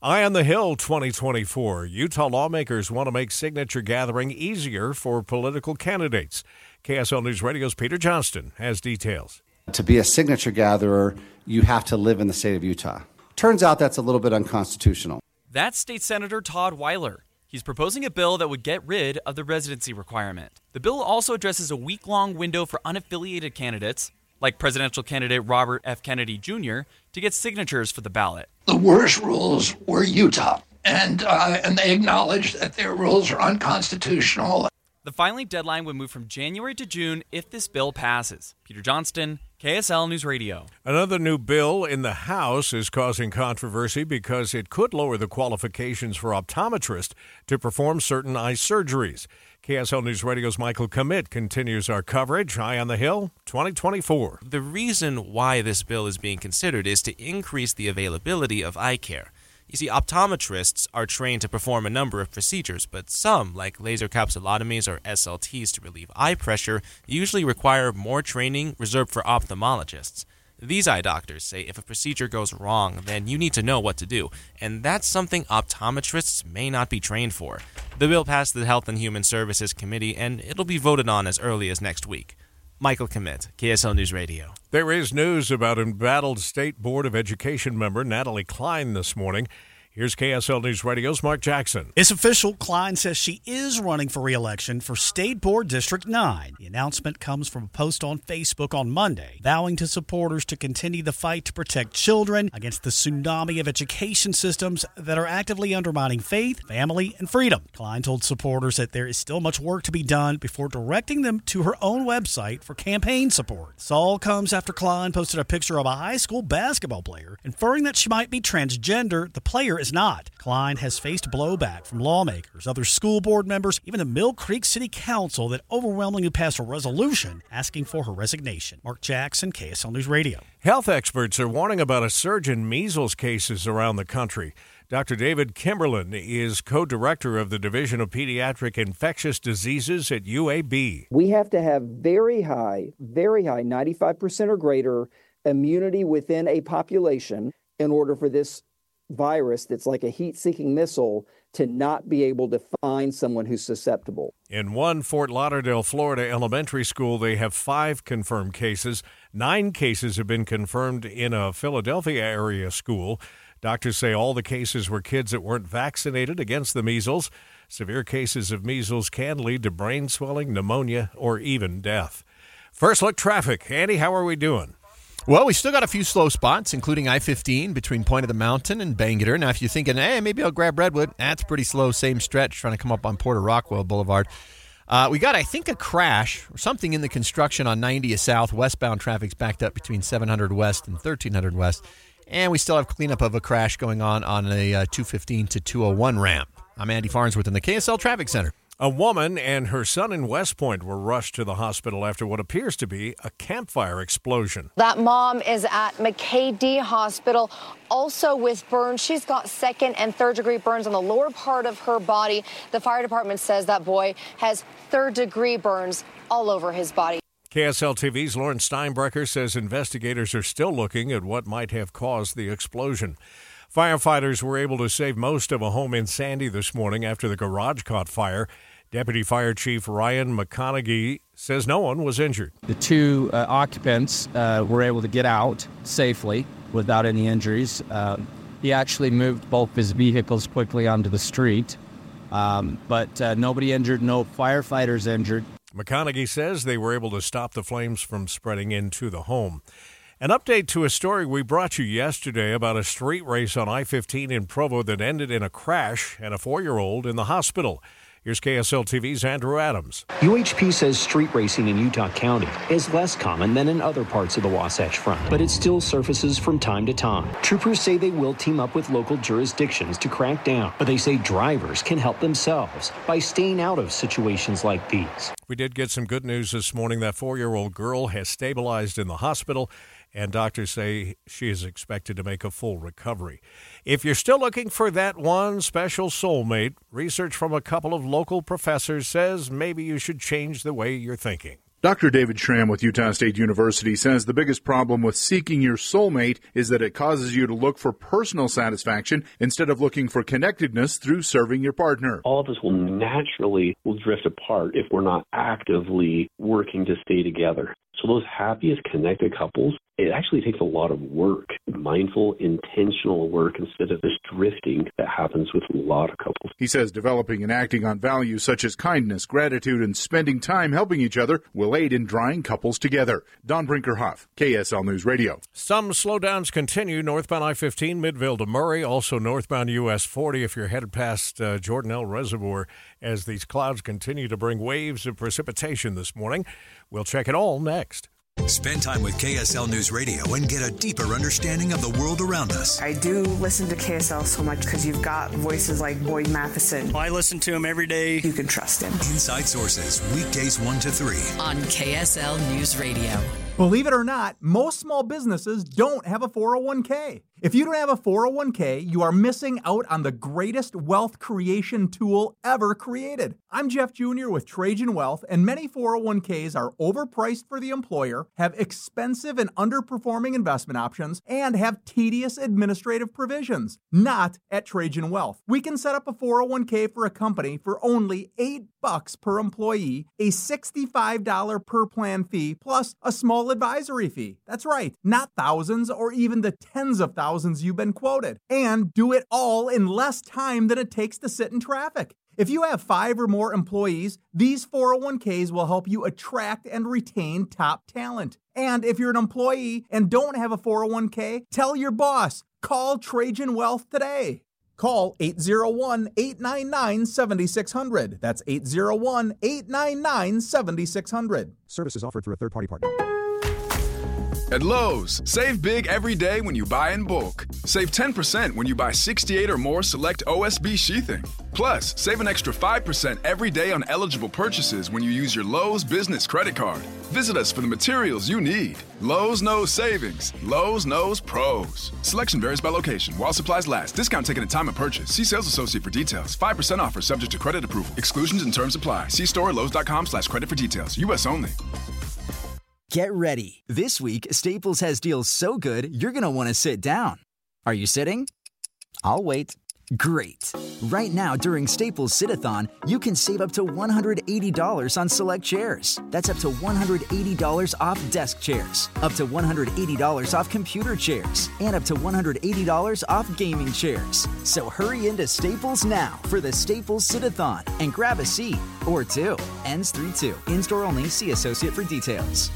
Eye on the Hill 2024. Utah lawmakers want to make signature gathering easier for political candidates. KSL News Radio's Peter Johnston has details. To be a signature gatherer, you have to live in the state of Utah. Turns out that's a little bit unconstitutional. That's State Senator Todd Weiler. He's proposing a bill that would get rid of the residency requirement. The bill also addresses a week long window for unaffiliated candidates like presidential candidate Robert F. Kennedy Jr., to get signatures for the ballot. The worst rules were Utah, and, uh, and they acknowledged that their rules are unconstitutional. The filing deadline would move from January to June if this bill passes. Peter Johnston, KSL News Radio. Another new bill in the House is causing controversy because it could lower the qualifications for optometrists to perform certain eye surgeries. KSL News Radio's Michael Commit continues our coverage. Eye on the Hill 2024. The reason why this bill is being considered is to increase the availability of eye care. You see, optometrists are trained to perform a number of procedures, but some, like laser capsulotomies or SLTs to relieve eye pressure, usually require more training reserved for ophthalmologists. These eye doctors say if a procedure goes wrong, then you need to know what to do, and that's something optometrists may not be trained for. The bill passed the Health and Human Services Committee, and it'll be voted on as early as next week. Michael Commit, KSL News Radio. There is news about embattled State Board of Education member Natalie Cline this morning. Here's KSL News Radio's Mark Jackson. It's official. Cline says she is running for reelection for State Board District 9. The announcement comes from a post on Facebook on Monday, vowing to supporters to continue the fight to protect children against the tsunami of education systems that are actively undermining faith, family, and freedom. Cline told supporters that there is still much work to be done before directing them to her own website for campaign support. This all comes after Cline posted a picture of a high school basketball player, inferring that she might be transgender. The player is not. Cline has faced blowback from lawmakers, other school board members, even the Millcreek City Council that overwhelmingly passed a resolution asking for her resignation. Mark Jackson, KSL News Radio. Health experts are warning about a surge in measles cases around the country. Dr. David Kimberlin is co director of the Division of Pediatric Infectious Diseases at UAB. We have to have very high, very high, 95% or greater immunity within a population in order for this virus that's like a heat seeking missile to not be able to find someone who's susceptible. In one Fort Lauderdale, Florida elementary school, they have five confirmed cases. Nine cases have been confirmed in a Philadelphia area school. Doctors say all the cases were kids that weren't vaccinated against the measles. Severe cases of measles can lead to brain swelling, pneumonia, or even death. First look traffic. Andy, how are we doing? Well, we still got a few slow spots, including I 15 between Point of the Mountain and Bangor. Now, if you're thinking, hey, maybe I'll grab Redwood, that's pretty slow, same stretch, trying to come up on Porter Rockwell Boulevard. Uh, we got, I think, a crash or something in the construction on 90 South. Westbound traffic's backed up between 700 West and 1300 West. And we still have cleanup of a crash going on on a uh, 215 to 201 ramp. I'm Andy Farnsworth in the KSL Traffic Center. A woman and her son in West Point were rushed to the hospital after what appears to be a campfire explosion. That mom is at McKay-Dee Hospital, also with burns. She's got second and third degree burns on the lower part of her body. The fire department says that boy has third degree burns all over his body. KSL TV's Lauren Steinbrecher says investigators are still looking at what might have caused the explosion. Firefighters were able to save most of a home in Sandy this morning after the garage caught fire. Deputy Fire Chief Ryan McConaughey says no one was injured. The two uh, occupants uh, were able to get out safely without any injuries. Uh, he actually moved both his vehicles quickly onto the street, um, but uh, nobody injured, no firefighters injured. McConaughey says they were able to stop the flames from spreading into the home. An update to a story we brought you yesterday about a street race on I 15 in Provo that ended in a crash and a four year old in the hospital. Here's KSL TV's Andrew Adams. UHP says street racing in Utah County is less common than in other parts of the Wasatch Front, but it still surfaces from time to time. Troopers say they will team up with local jurisdictions to crack down, but they say drivers can help themselves by staying out of situations like these. We did get some good news this morning. That four year old girl has stabilized in the hospital and doctors say she is expected to make a full recovery. If you're still looking for that one special soulmate, research from a couple of local professors says maybe you should change the way you're thinking. Dr. David Schramm with Utah State University says the biggest problem with seeking your soulmate is that it causes you to look for personal satisfaction instead of looking for connectedness through serving your partner. All of us will naturally will drift apart if we're not actively working to stay together. So those happiest connected couples, it actually takes a lot of work, mindful, intentional work instead of this drifting that happens with a lot of couples. He says developing and acting on values such as kindness, gratitude, and spending time helping each other will aid in drawing couples together. Don Brinkerhoff, KSL News Radio. Some slowdowns continue northbound I 15, Midvale to Murray, also northbound US 40 if you're headed past uh, Jordanelle Reservoir as these clouds continue to bring waves of precipitation this morning. We'll check it all next. Spend time with KSL News Radio and get a deeper understanding of the world around us. I do listen to KSL so much because you've got voices like Boyd Matheson. I listen to him every day. You can trust him. Inside Sources, weekdays 1 to 3 on KSL News Radio. Believe it or not, most small businesses don't have a 401k. If you don't have a 401k, you are missing out on the greatest wealth creation tool ever created. I'm Jeff Jr. with Trajan Wealth, and many 401ks are overpriced for the employer, have expensive and underperforming investment options, and have tedious administrative provisions. Not at Trajan Wealth. We can set up a 401k for a company for only 8 bucks per employee, a $65 per plan fee, plus a small advisory fee. That's right, not thousands or even the tens of thousands you've been quoted. And do it all in less time than it takes to sit in traffic. If you have five or more employees, these 401ks will help you attract and retain top talent. And if you're an employee and don't have a 401k, tell your boss. Call Trajan Wealth today. Call 801 899 7600. That's 801 899 7600. Services offered through a third party partner. At Lowe's, save big every day when you buy in bulk. Save 10% when you buy 68 or more select OSB sheathing. Plus, save an extra 5% every day on eligible purchases when you use your Lowe's business credit card. Visit us for the materials you need. Lowe's knows savings. Lowe's knows pros. Selection varies by location. While supplies last, discount taken at time of purchase. See sales associate for details. 5% offer subject to credit approval. Exclusions and terms apply. See store lowes.com slash credit for details. U.S. only. Get ready. This week, Staples has deals so good, you're going to want to sit down. Are you sitting? I'll wait. Great. Right now, during Staples Sit-a-thon, you can save up to $180 on select chairs. That's up to $180 off desk chairs, up to $180 off computer chairs, and up to $180 off gaming chairs. So hurry into Staples now for the Staples Sit-a-thon and grab a seat or two. Ends 3 2. In store only. See associate for details.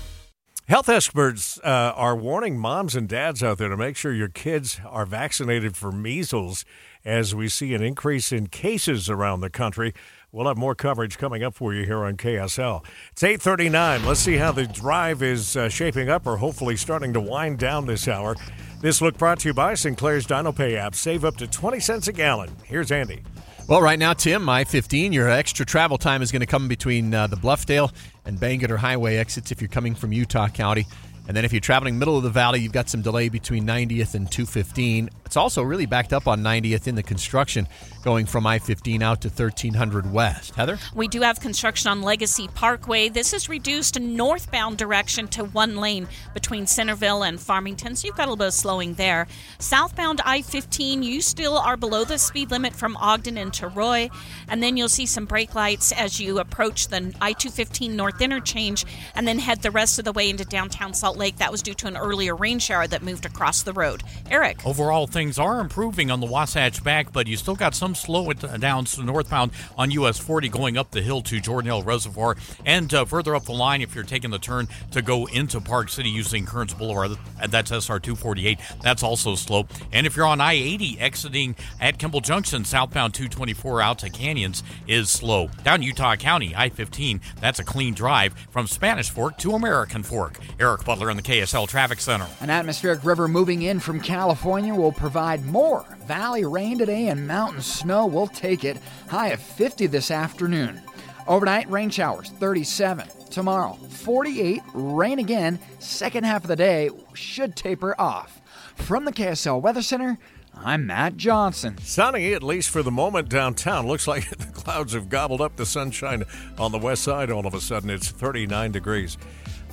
Health experts uh, are warning moms and dads out there to make sure your kids are vaccinated for measles as we see an increase in cases around the country. We'll have more coverage coming up for you here on KSL. It's 8:39. Let's see how the drive is uh, shaping up or hopefully starting to wind down this hour. This look brought to you by Sinclair's DinoPay app. Save up to 20 cents a gallon. Here's Andy. Well, right now, Tim, I 15, your extra travel time is going to come between uh, the Bluffdale and Bangerter Highway exits if you're coming from Utah County. And then if you're traveling middle of the valley, you've got some delay between 90th and 215. It's also really backed up on 90th in the construction going from I 15 out to 1300 West. Heather? We do have construction on Legacy Parkway. This is reduced northbound direction to one lane between Centerville and Farmington, so you've got a little bit of slowing there. Southbound I 15, you still are below the speed limit from Ogden into Roy, and then you'll see some brake lights as you approach the I 215 North Interchange and then head the rest of the way into downtown Salt Lake. That was due to an earlier rain shower that moved across the road. Eric? Overall, things are improving on the Wasatch back, but you still got some slow downs northbound on US 40 going up the hill to Jordanelle Reservoir and uh, further up the line if you're taking the turn to go into Park City using Kearns Boulevard. That's SR 248. That's also slow. And if you're on I 80 exiting at Kimball Junction, southbound 224 out to Canyons is slow. Down Utah County, I 15, that's a clean drive from Spanish Fork to American Fork. Eric Butler in the KSL Traffic Center. An atmospheric river moving in from California will provide more valley rain today and mountain snow. We'll take it. High of 50 this afternoon. Overnight rain showers 37. Tomorrow 48. Rain again. Second half of the day should taper off. From the KSL Weather Center, I'm Matt Johnson. Sunny, at least for the moment, downtown. Looks like the clouds have gobbled up the sunshine on the west side all of a sudden. It's 39 degrees.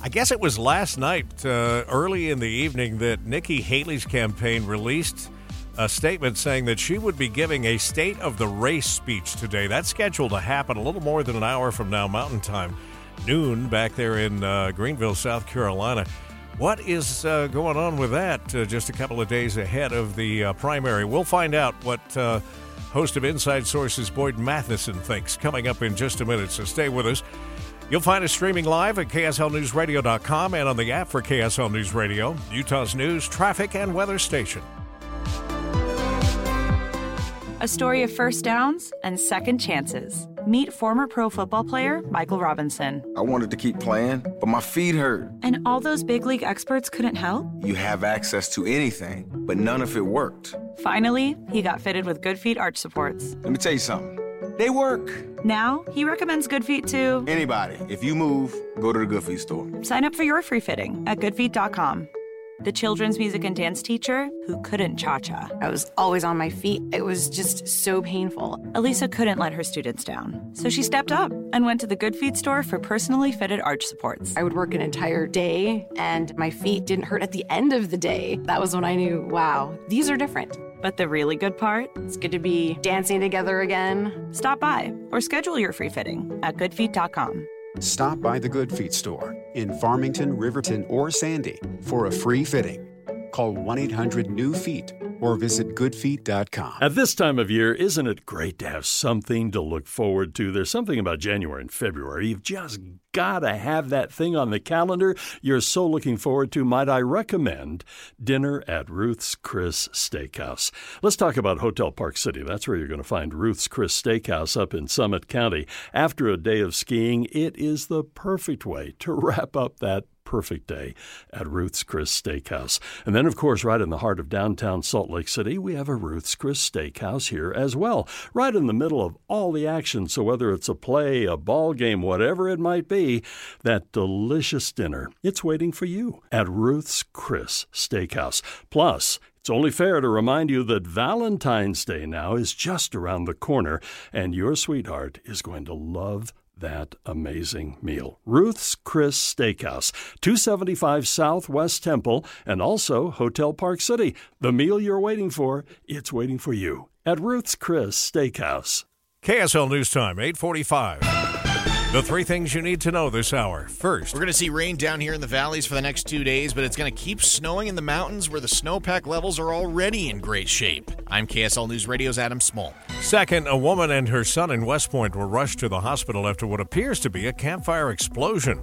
I guess it was last night, uh, early in the evening, that Nikki Haley's campaign released a statement saying that she would be giving a state of the race speech today. That's scheduled to happen a little more than an hour from now, Mountain Time, noon, back there in uh, Greenville, South Carolina. What is uh, going on with that uh, just a couple of days ahead of the uh, primary? We'll find out what uh, host of Inside Sources Boyd Matheson thinks coming up in just a minute, so stay with us. You'll find us streaming live at KSLNewsRadio.com and on the app for KSL News Radio, Utah's news, traffic, and weather station. A story of first downs and second chances. Meet former pro football player Michael Robinson. I wanted to keep playing, but my feet hurt. And all those big league experts couldn't help? You have access to anything, but none of it worked. Finally, he got fitted with Good Feet arch supports. Let me tell you something. They work. Now, he recommends Good Feet to anybody. If you move, go to the Good Feet store. Sign up for your free fitting at goodfeet.com the children's music and dance teacher who couldn't cha cha. I was always on my feet. It was just so painful. Elisa couldn't let her students down, so she stepped up and went to the Good Feet store for personally fitted arch supports. I would work an entire day, and my feet didn't hurt at the end of the day. That was when I knew, wow, these are different. But the really good part? It's good to be dancing together again. Stop by or schedule your free fitting at goodfeet.com. Stop by the Good Feet store in Farmington, Riverton, or Sandy for a free fitting. Call 1 800 NEW FEET or visit goodfeet.com. At this time of year, isn't it great to have something to look forward to? There's something about January and February. You've just got to have that thing on the calendar you're so looking forward to. Might I recommend dinner at Ruth's Chris Steakhouse? Let's talk about Hotel Park City. That's where you're going to find Ruth's Chris Steakhouse up in Summit County. After a day of skiing, it is the perfect way to wrap up that perfect day at Ruth's Chris Steakhouse. And then, of course, right in the heart of downtown Salt Lake City, we have a Ruth's Chris Steakhouse here as well, right in the middle of all the action. So whether it's a play, a ball game, whatever it might be, that delicious dinner, it's waiting for you at Ruth's Chris Steakhouse. Plus, it's only fair to remind you that Valentine's Day now is just around the corner, and your sweetheart is going to love that amazing meal. Ruth's Chris Steakhouse, 275 Southwest Temple, and also Hotel Park City. The meal you're waiting for, it's waiting for you at Ruth's Chris Steakhouse. KSL News Time, 845. The three things you need to know this hour. First, We're going to see rain down here in the valleys for the next two days, but it's going to keep snowing in the mountains where the snowpack levels are already in great shape. I'm KSL News Radio's Adam Small. Second, a woman and her son in West Point were rushed to the hospital after what appears to be a campfire explosion.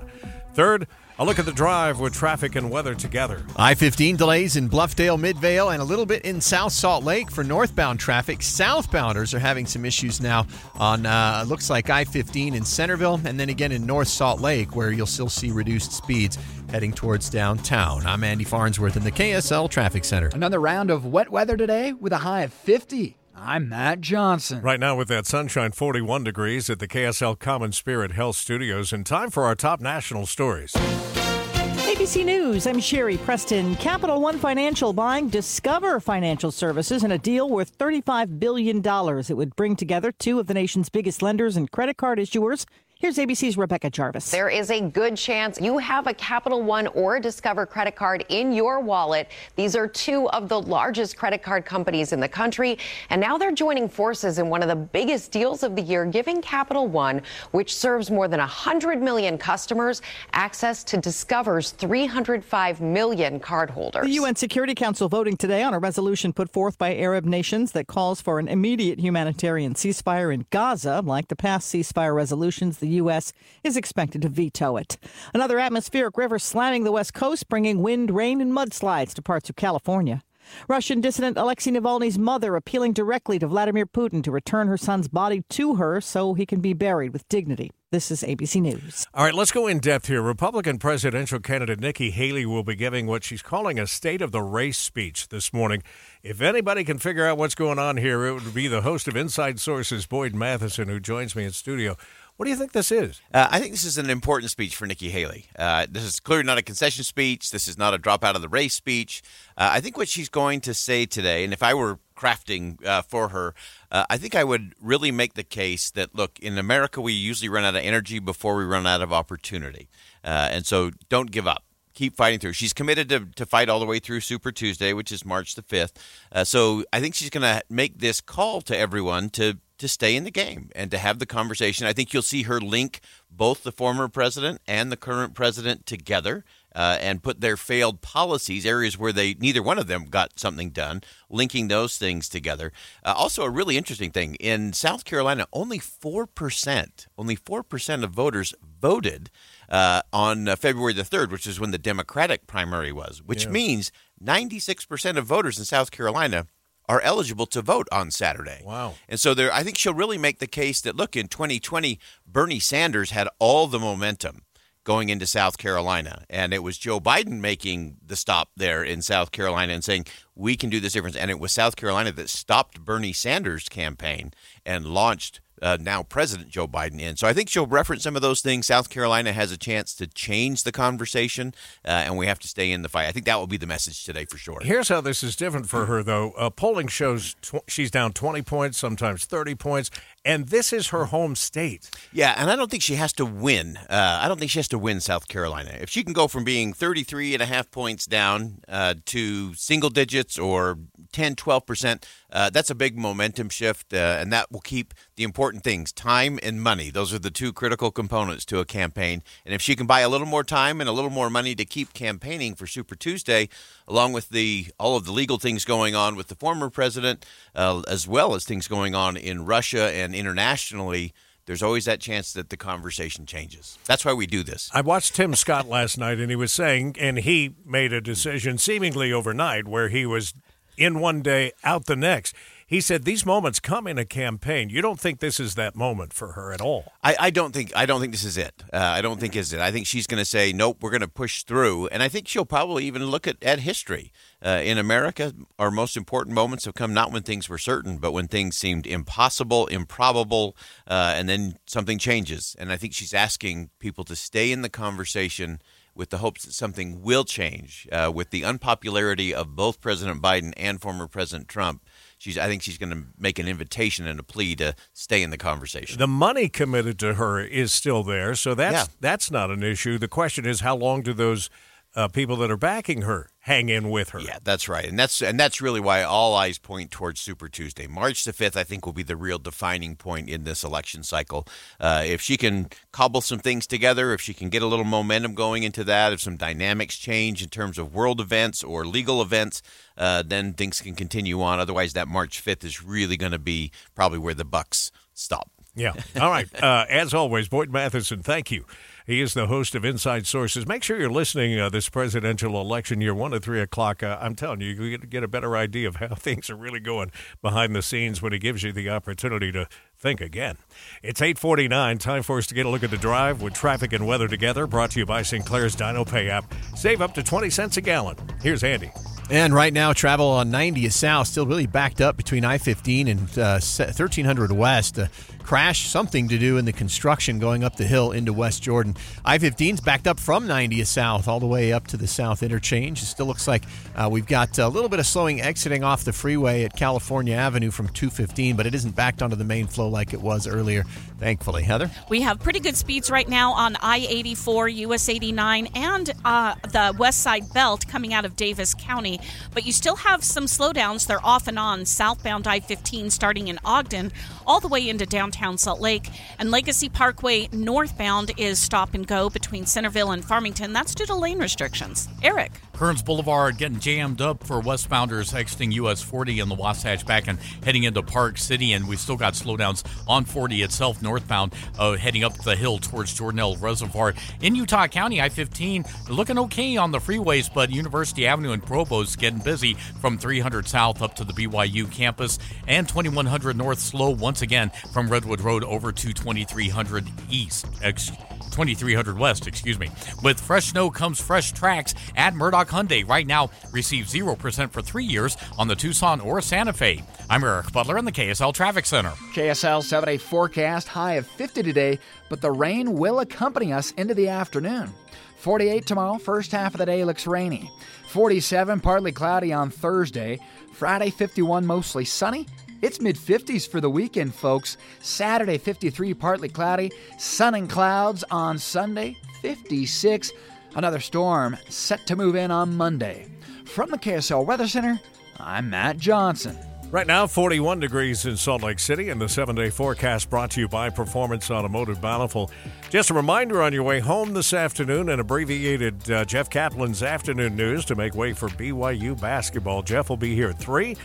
Third, a look at the drive with traffic and weather together. I 15 delays in Bluffdale, Midvale, and a little bit in South Salt Lake for northbound traffic. Southbounders are having some issues now on, uh, looks like I 15 in Centerville, and then again in North Salt Lake, where you'll still see reduced speeds heading towards downtown. I'm Andy Farnsworth in the KSL Traffic Center. Another round of wet weather today with a high of 50. I'm Matt Johnson. Right now, with that sunshine, 41 degrees at the KSL Common Spirit Health Studios, and time for our top national stories. ABC News, I'm Sherri Preston. Capital One Financial buying Discover Financial Services in a deal worth $35 billion. It would bring together two of the nation's biggest lenders and credit card issuers. Here's ABC's Rebecca Jarvis. There is a good chance you have a Capital One or a Discover credit card in your wallet. These are two of the largest credit card companies in the country, and now they're joining forces in one of the biggest deals of the year, giving Capital One, which serves more than 100 million customers, access to Discover's 305 million cardholders. The UN Security Council voting today on a resolution put forth by Arab nations that calls for an immediate humanitarian ceasefire in Gaza. Like the past ceasefire resolutions, the U.S. is expected to veto it. Another atmospheric river slamming the West Coast, bringing wind, rain, and mudslides to parts of California. Russian dissident Alexei Navalny's mother appealing directly to Vladimir Putin to return her son's body to her so he can be buried with dignity. This is ABC News. All right, let's go in depth here. Republican presidential candidate Nikki Haley will be giving what she's calling a state of the race speech this morning. If anybody can figure out what's going on here, it would be the host of Inside Sources, Boyd Matheson, who joins me in studio. What do you think this is? Uh, I think this is an important speech for Nikki Haley. Uh, this is clearly not a concession speech. This is not a drop out of the race speech. Uh, I think what she's going to say today, and if I were crafting uh, for her, uh, I think I would really make the case that look, in America, we usually run out of energy before we run out of opportunity. Uh, and so don't give up keep fighting through. She's committed to, to fight all the way through Super Tuesday, which is March the 5th. Uh, so I think she's going to make this call to everyone to to stay in the game and to have the conversation. I think you'll see her link both the former president and the current president together. Uh, and put their failed policies, areas where they neither one of them got something done, linking those things together. Uh, also, a really interesting thing in South Carolina, only four percent, only four percent of voters voted uh, on uh, February the 3rd, which is when the Democratic primary was, which Yeah. means 96% of voters in South Carolina are eligible to vote on Saturday. Wow. And so there I think she'll really make the case that look in 2020 Bernie Sanders had all the momentum going into South Carolina and it was Joe Biden making the stop there in South Carolina and saying we can do this difference and it was South Carolina that stopped Bernie Sanders campaign and launched uh, now President Joe Biden in. So I think she'll reference some of those things. South Carolina has a chance to change the conversation, uh, and we have to stay in the fight. I think that will be the message today for sure. Here's how this is different for her, though. Uh, polling shows tw- she's down 20 points, sometimes 30 points, and this is her home state. Yeah, and I don't think she has to win. Uh, I don't think she has to win South Carolina. If she can go from being 33 and a half points down uh, to single digits or 10, 12%, uh, that's a big momentum shift, uh, and that will keep the important things time and money. Those are the two critical components to a campaign. And if she can buy a little more time and a little more money to keep campaigning for Super Tuesday, along with the all of the legal things going on with the former president, uh, as well as things going on in Russia and internationally, there's always that chance that the conversation changes. That's why we do this. I watched Tim Scott last night, and he was saying, and he made a decision seemingly overnight where he was in one day, out the next. He said these moments come in a campaign. You don't think this is that moment for her at all. I, I don't think I don't think this is it. Uh, I don't think is it. I think she's going to say nope. We're going to push through, and I think she'll probably even look at at history. Uh, in America, our most important moments have come not when things were certain, but when things seemed impossible, improbable, uh, and then something changes. And I think she's asking people to stay in the conversation with the hopes that something will change. Uh, with the unpopularity of both President Biden and former President Trump, she's I think she's going to make an invitation and a plea to stay in the conversation. The money committed to her is still there, so that's Yeah. that's not an issue. The question is, how long do those uh, people that are backing her hang in with her? Yeah, that's right, and that's and that's really why all eyes point towards Super Tuesday. March the fifth, I think, will be the real defining point in this election cycle. Uh, if she can cobble some things together, if she can get a little momentum going into that, if some dynamics change in terms of world events or legal events, uh, then things can continue on. Otherwise, that March fifth is really going to be probably where the bucks stop. Yeah. All right. Uh, as always, Boyd Matheson, thank you. He is the host of Inside Sources. Make sure you're listening uh, this presidential election year, 1 to 3 o'clock. Uh, I'm telling you, you get, get a better idea of how things are really going behind the scenes when he gives you the opportunity to think again. It's 849. Time for us to get a look at the drive with traffic and weather together. Brought to you by Sinclair's Dino Pay app. Save up to 20 cents a gallon. Here's Andy. And right now, travel on 90 south still really backed up between I 15 and uh, 1300 west. Crash, something to do in the construction going up the hill into West Jordan. I 15's backed up from 90 south all the way up to the south interchange. It still looks like uh, we've got a little bit of slowing exiting off the freeway at California Avenue from 215, but it isn't backed onto the main flow like it was earlier, thankfully. Heather? We have pretty good speeds right now on I 84, US 89, and uh, the West Side Belt coming out of Davis County. But you still have some slowdowns. They're off and on southbound I 15 starting in Ogden all the way into downtown Salt Lake. And Legacy Parkway northbound is stop and go between Centerville and Farmington. That's due to lane restrictions. Eric. Kearns Boulevard getting jammed up for westbounders exiting US 40 in the Wasatch back and heading into Park City. And we still got slowdowns on 40 itself northbound, uh, heading up the hill towards Jordanelle Reservoir. In Utah County, I 15 looking okay on the freeways, but University Avenue and Provost getting busy from 300 south up to the BYU campus. And 2100 north slow once again from Redwood Road over to 2300 east. Ex- 2300 West, excuse me. With fresh snow comes fresh tracks at Murdock Hyundai. Right now, receive 0% for three years on the Tucson or Santa Fe. I'm Eric Butler in the KSL Traffic Center. KSL 7 day forecast high of 50 today, but the rain will accompany us into the afternoon. 48 tomorrow, first half of the day looks rainy. 47 partly cloudy on Thursday. Friday 51 mostly sunny. It's mid 50s for the weekend, folks. Saturday 53 partly cloudy. Sun and clouds on Sunday 56. Another storm set to move in on Monday. From the KSL Weather Center, I'm Matt Johnson. Right now, 41 degrees in Salt Lake City, and the seven day forecast brought to you by Performance Automotive Bountiful. Just a reminder on your way home this afternoon, an abbreviated uh, Jeff Caplan's afternoon news to make way for BYU basketball. Jeff will be here at 3,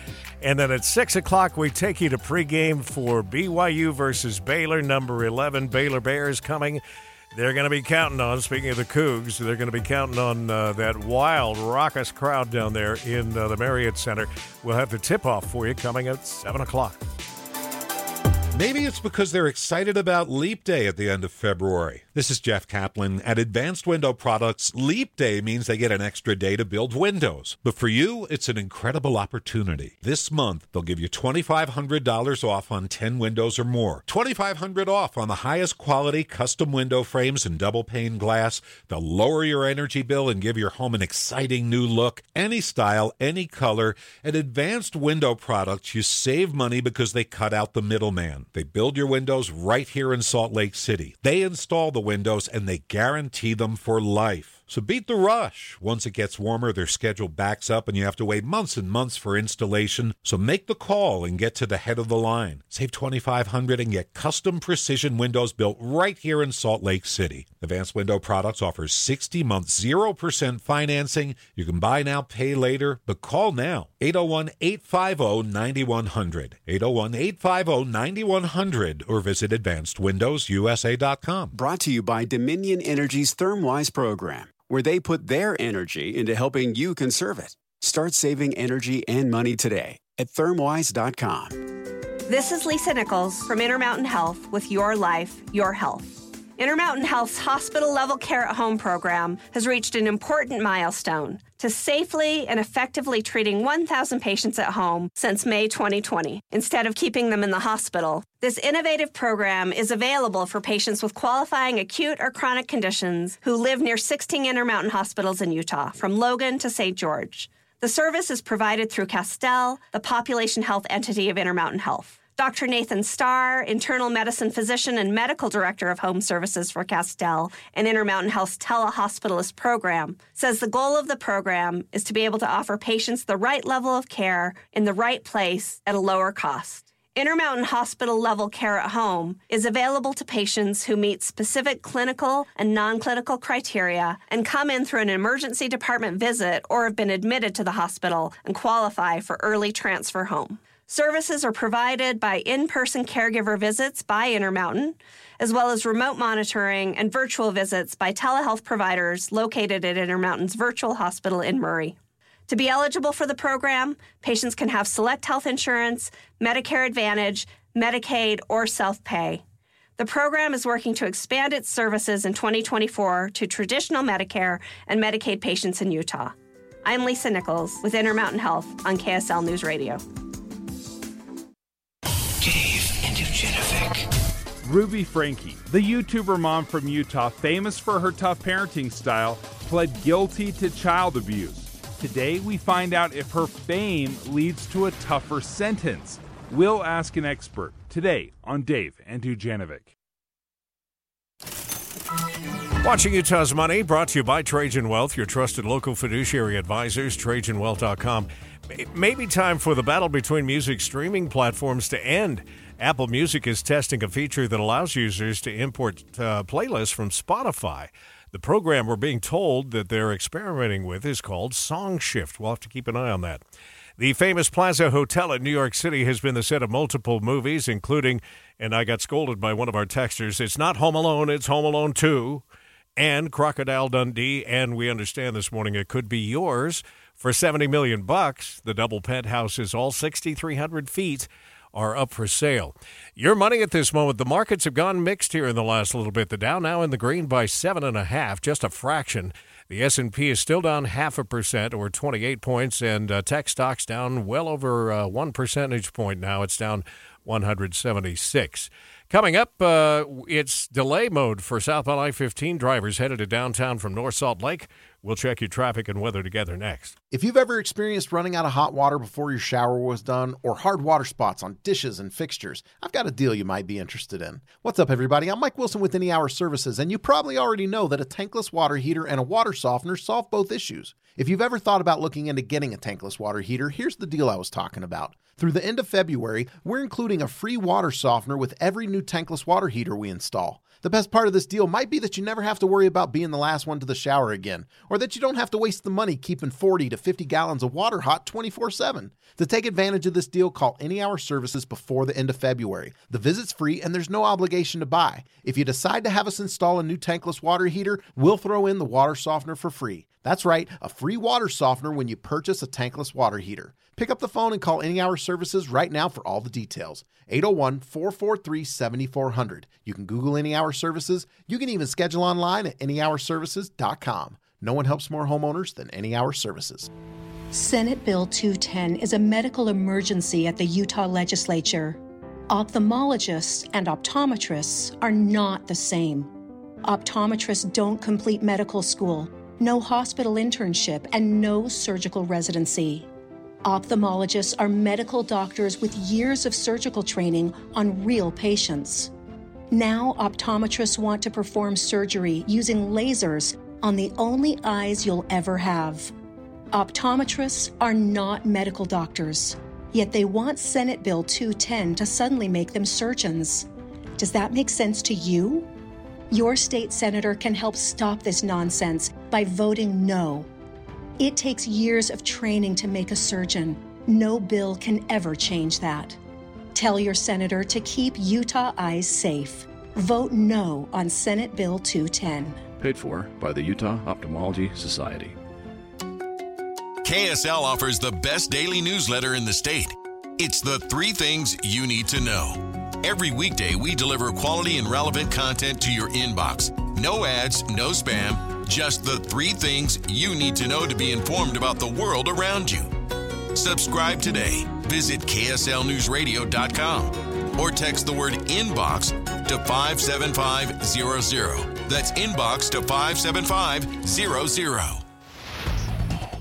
and then at 6 o'clock, we take you to pregame for BYU versus Baylor, number 11. Baylor Bears coming. They're going to be counting on, speaking of the Cougs, they're going to be counting on uh, that wild, raucous crowd down there in uh, the Marriott Center. We'll have the tip off for you coming at 7 o'clock. Maybe it's because they're excited about Leap Day at the end of February. This is Jeff Caplan. At Advanced Window Products, Leap Day means they get an extra day to build windows. But for you, it's an incredible opportunity. This month, they'll give you $2,500 off on 10 windows or more. $2,500 off on the highest quality custom window frames and double pane glass. They'll lower your energy bill and give your home an exciting new look. Any style, any color. At Advanced Window Products, you save money because they cut out the middleman. They build your windows right here in Salt Lake City. They install the windows and they guarantee them for life. So beat the rush. Once it gets warmer, their schedule backs up and you have to wait months and months for installation. So make the call and get to the head of the line. Save 2500 and get custom precision windows built right here in Salt Lake City. Advanced Window Products offers 60 months 0% financing. You can buy now, pay later, but call now. 801-850-9100. 801-850-9100 or visit advancedwindowsusa.com. Brought to you by Dominion Energy's ThermWise program, where they put their energy into helping you conserve it. Start saving energy and money today at thermwise.com. This is Lisa Nichols from Intermountain Health with Your Life, Your Health. Intermountain Health's hospital level care at home program has reached an important milestone to safely and effectively treating 1,000 patients at home since May 2020, instead of keeping them in the hospital. This innovative program is available for patients with qualifying acute or chronic conditions who live near 16 Intermountain hospitals in Utah, from Logan to St. George. The service is provided through Castell, the population health entity of Intermountain Health. Dr. Nathan Starr, internal medicine physician and medical director of home services for Castell and Intermountain Health's telehospitalist program, says the goal of the program is to be able to offer patients the right level of care in the right place at a lower cost. Intermountain Hospital level care at home is available to patients who meet specific clinical and non clinical criteria and come in through an emergency department visit or have been admitted to the hospital and qualify for early transfer home. Services are provided by in person caregiver visits by Intermountain, as well as remote monitoring and virtual visits by telehealth providers located at Intermountain's virtual hospital in Murray. To be eligible for the program, patients can have SelectHealth insurance, Medicare Advantage, Medicaid, or self pay. The program is working to expand its services in 2024 to traditional Medicare and Medicaid patients in Utah. I'm Lisa Nichols with Intermountain Health on KSL News Radio. Dave and Dujanovic. Ruby Franke, the YouTuber mom from Utah, famous for her tough parenting style, pled guilty to child abuse. Today, we find out if her fame leads to a tougher sentence. We'll ask an expert today on Dave and Dujanovic. Watching Utah's Money, brought to you by Trajan Wealth, your trusted local fiduciary advisors, TrajanWealth.com. Maybe time for the battle between music streaming platforms to end. Apple Music is testing a feature that allows users to import uh, playlists from Spotify. The program we're being told that they're experimenting with is called SongShift. We'll have to keep an eye on that. The famous Plaza Hotel in New York City has been the set of multiple movies, including, and I got scolded by one of our texters, it's not Home Alone, it's Home Alone 2, and Crocodile Dundee, and we understand this morning it could be yours for 70 million bucks. The double penthouse is all 6,300 feet are up for sale. Your money at this moment, the markets have gone mixed here in the last little bit. The Dow now in the green by seven and a half, just a fraction. The S&P is still down half a percent or 28 points, and uh, tech stocks down well over uh, one percentage point now. It's down 176. Coming up, uh, it's delay mode for southbound I 15 drivers headed to downtown from North Salt Lake. We'll check your traffic and weather together next. If you've ever experienced running out of hot water before your shower was done, or hard water spots on dishes and fixtures, I've got a deal you might be interested in. What's up, everybody? I'm Mike Wilson with Any Hour Services, and you probably already know that a tankless water heater and a water softener solve both issues. If you've ever thought about looking into getting a tankless water heater, here's the deal I was talking about. Through the end of February, we're including a free water softener with every new tankless water heater we install. The best part of this deal might be that you never have to worry about being the last one to the shower again, or that you don't have to waste the money keeping 40 to 50 gallons of water hot 24 7. To take advantage of this deal, call Any Hour Services before the end of February. The visit's free and there's no obligation to buy. If you decide to have us install a new tankless water heater, we'll throw in the water softener for free. That's right, a free water softener when you purchase a tankless water heater. Pick up the phone and call Any Hour Services right now for all the details. 801 443 7400. You can Google Any Hour Services. You can even schedule online at anyhourservices.com. No one helps more homeowners than Any Hour Services. Senate Bill 210 is a medical emergency at the Utah legislature. Ophthalmologists and optometrists are not the same. Optometrists don't complete medical school, no hospital internship, and no surgical residency. Ophthalmologists are medical doctors with years of surgical training on real patients. Now, optometrists want to perform surgery using lasers on the only eyes you'll ever have. Optometrists are not medical doctors, yet they want Senate Bill 210 to suddenly make them surgeons. Does that make sense to you? Your state senator can help stop this nonsense by voting no. It takes years of training to make a surgeon. No bill can ever change that. Tell your senator to keep Utah eyes safe. Vote no on Senate Bill 210. Paid for by the Utah Ophthalmology Society. KSL offers the best daily newsletter in the state. It's the three things you need to know. Every weekday, we deliver quality and relevant content to your inbox. No ads, no spam just the three things you need to know to be informed about the world around you. Subscribe today. Visit KSLNewsRadio.com or text the word inbox to 57500. That's inbox to 57500.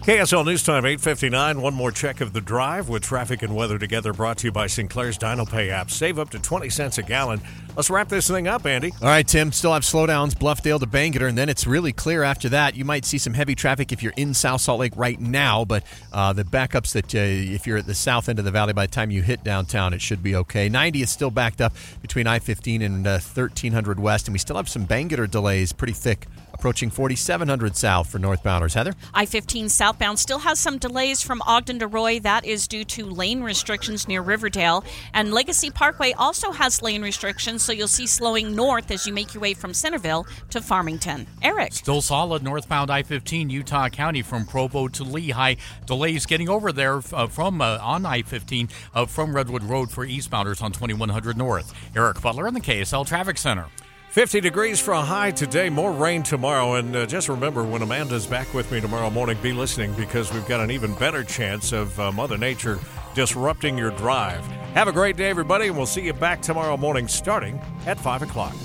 KSL News Time 859. One more check of the drive with traffic and weather together brought to you by Sinclair's DinoPay app. Save up to 20 cents a gallon. Let's wrap this thing up, Andy. All right, Tim. Still have slowdowns, Bluffdale to Bangerter, and then it's really clear after that. You might see some heavy traffic if you're in South Salt Lake right now, but uh, the backups that uh, if you're at the south end of the valley, by the time you hit downtown, it should be okay. 90 is still backed up between I 15 and uh, 1300 West, and we still have some Bangerter delays pretty thick approaching 4700 south for northbounders. Heather? I 15 southbound still has some delays from Ogden to Roy. That is due to lane restrictions near Riverdale. And Legacy Parkway also has lane restrictions, so you'll see slowing north as you make your way from Centerville to Farmington. Eric? Still solid northbound I 15, Utah County from Provo to Lehi. Delays getting over there uh, from uh, on I 15 uh, from Redwood Road for eastbounders on 2100 North. Eric Butler in the KSL Traffic Center. 50 degrees for a high today, more rain tomorrow. And uh, just remember, when Amanda's back with me tomorrow morning, be listening because we've got an even better chance of uh, Mother Nature disrupting your drive. Have a great day, everybody, and we'll see you back tomorrow morning starting at 5 o'clock.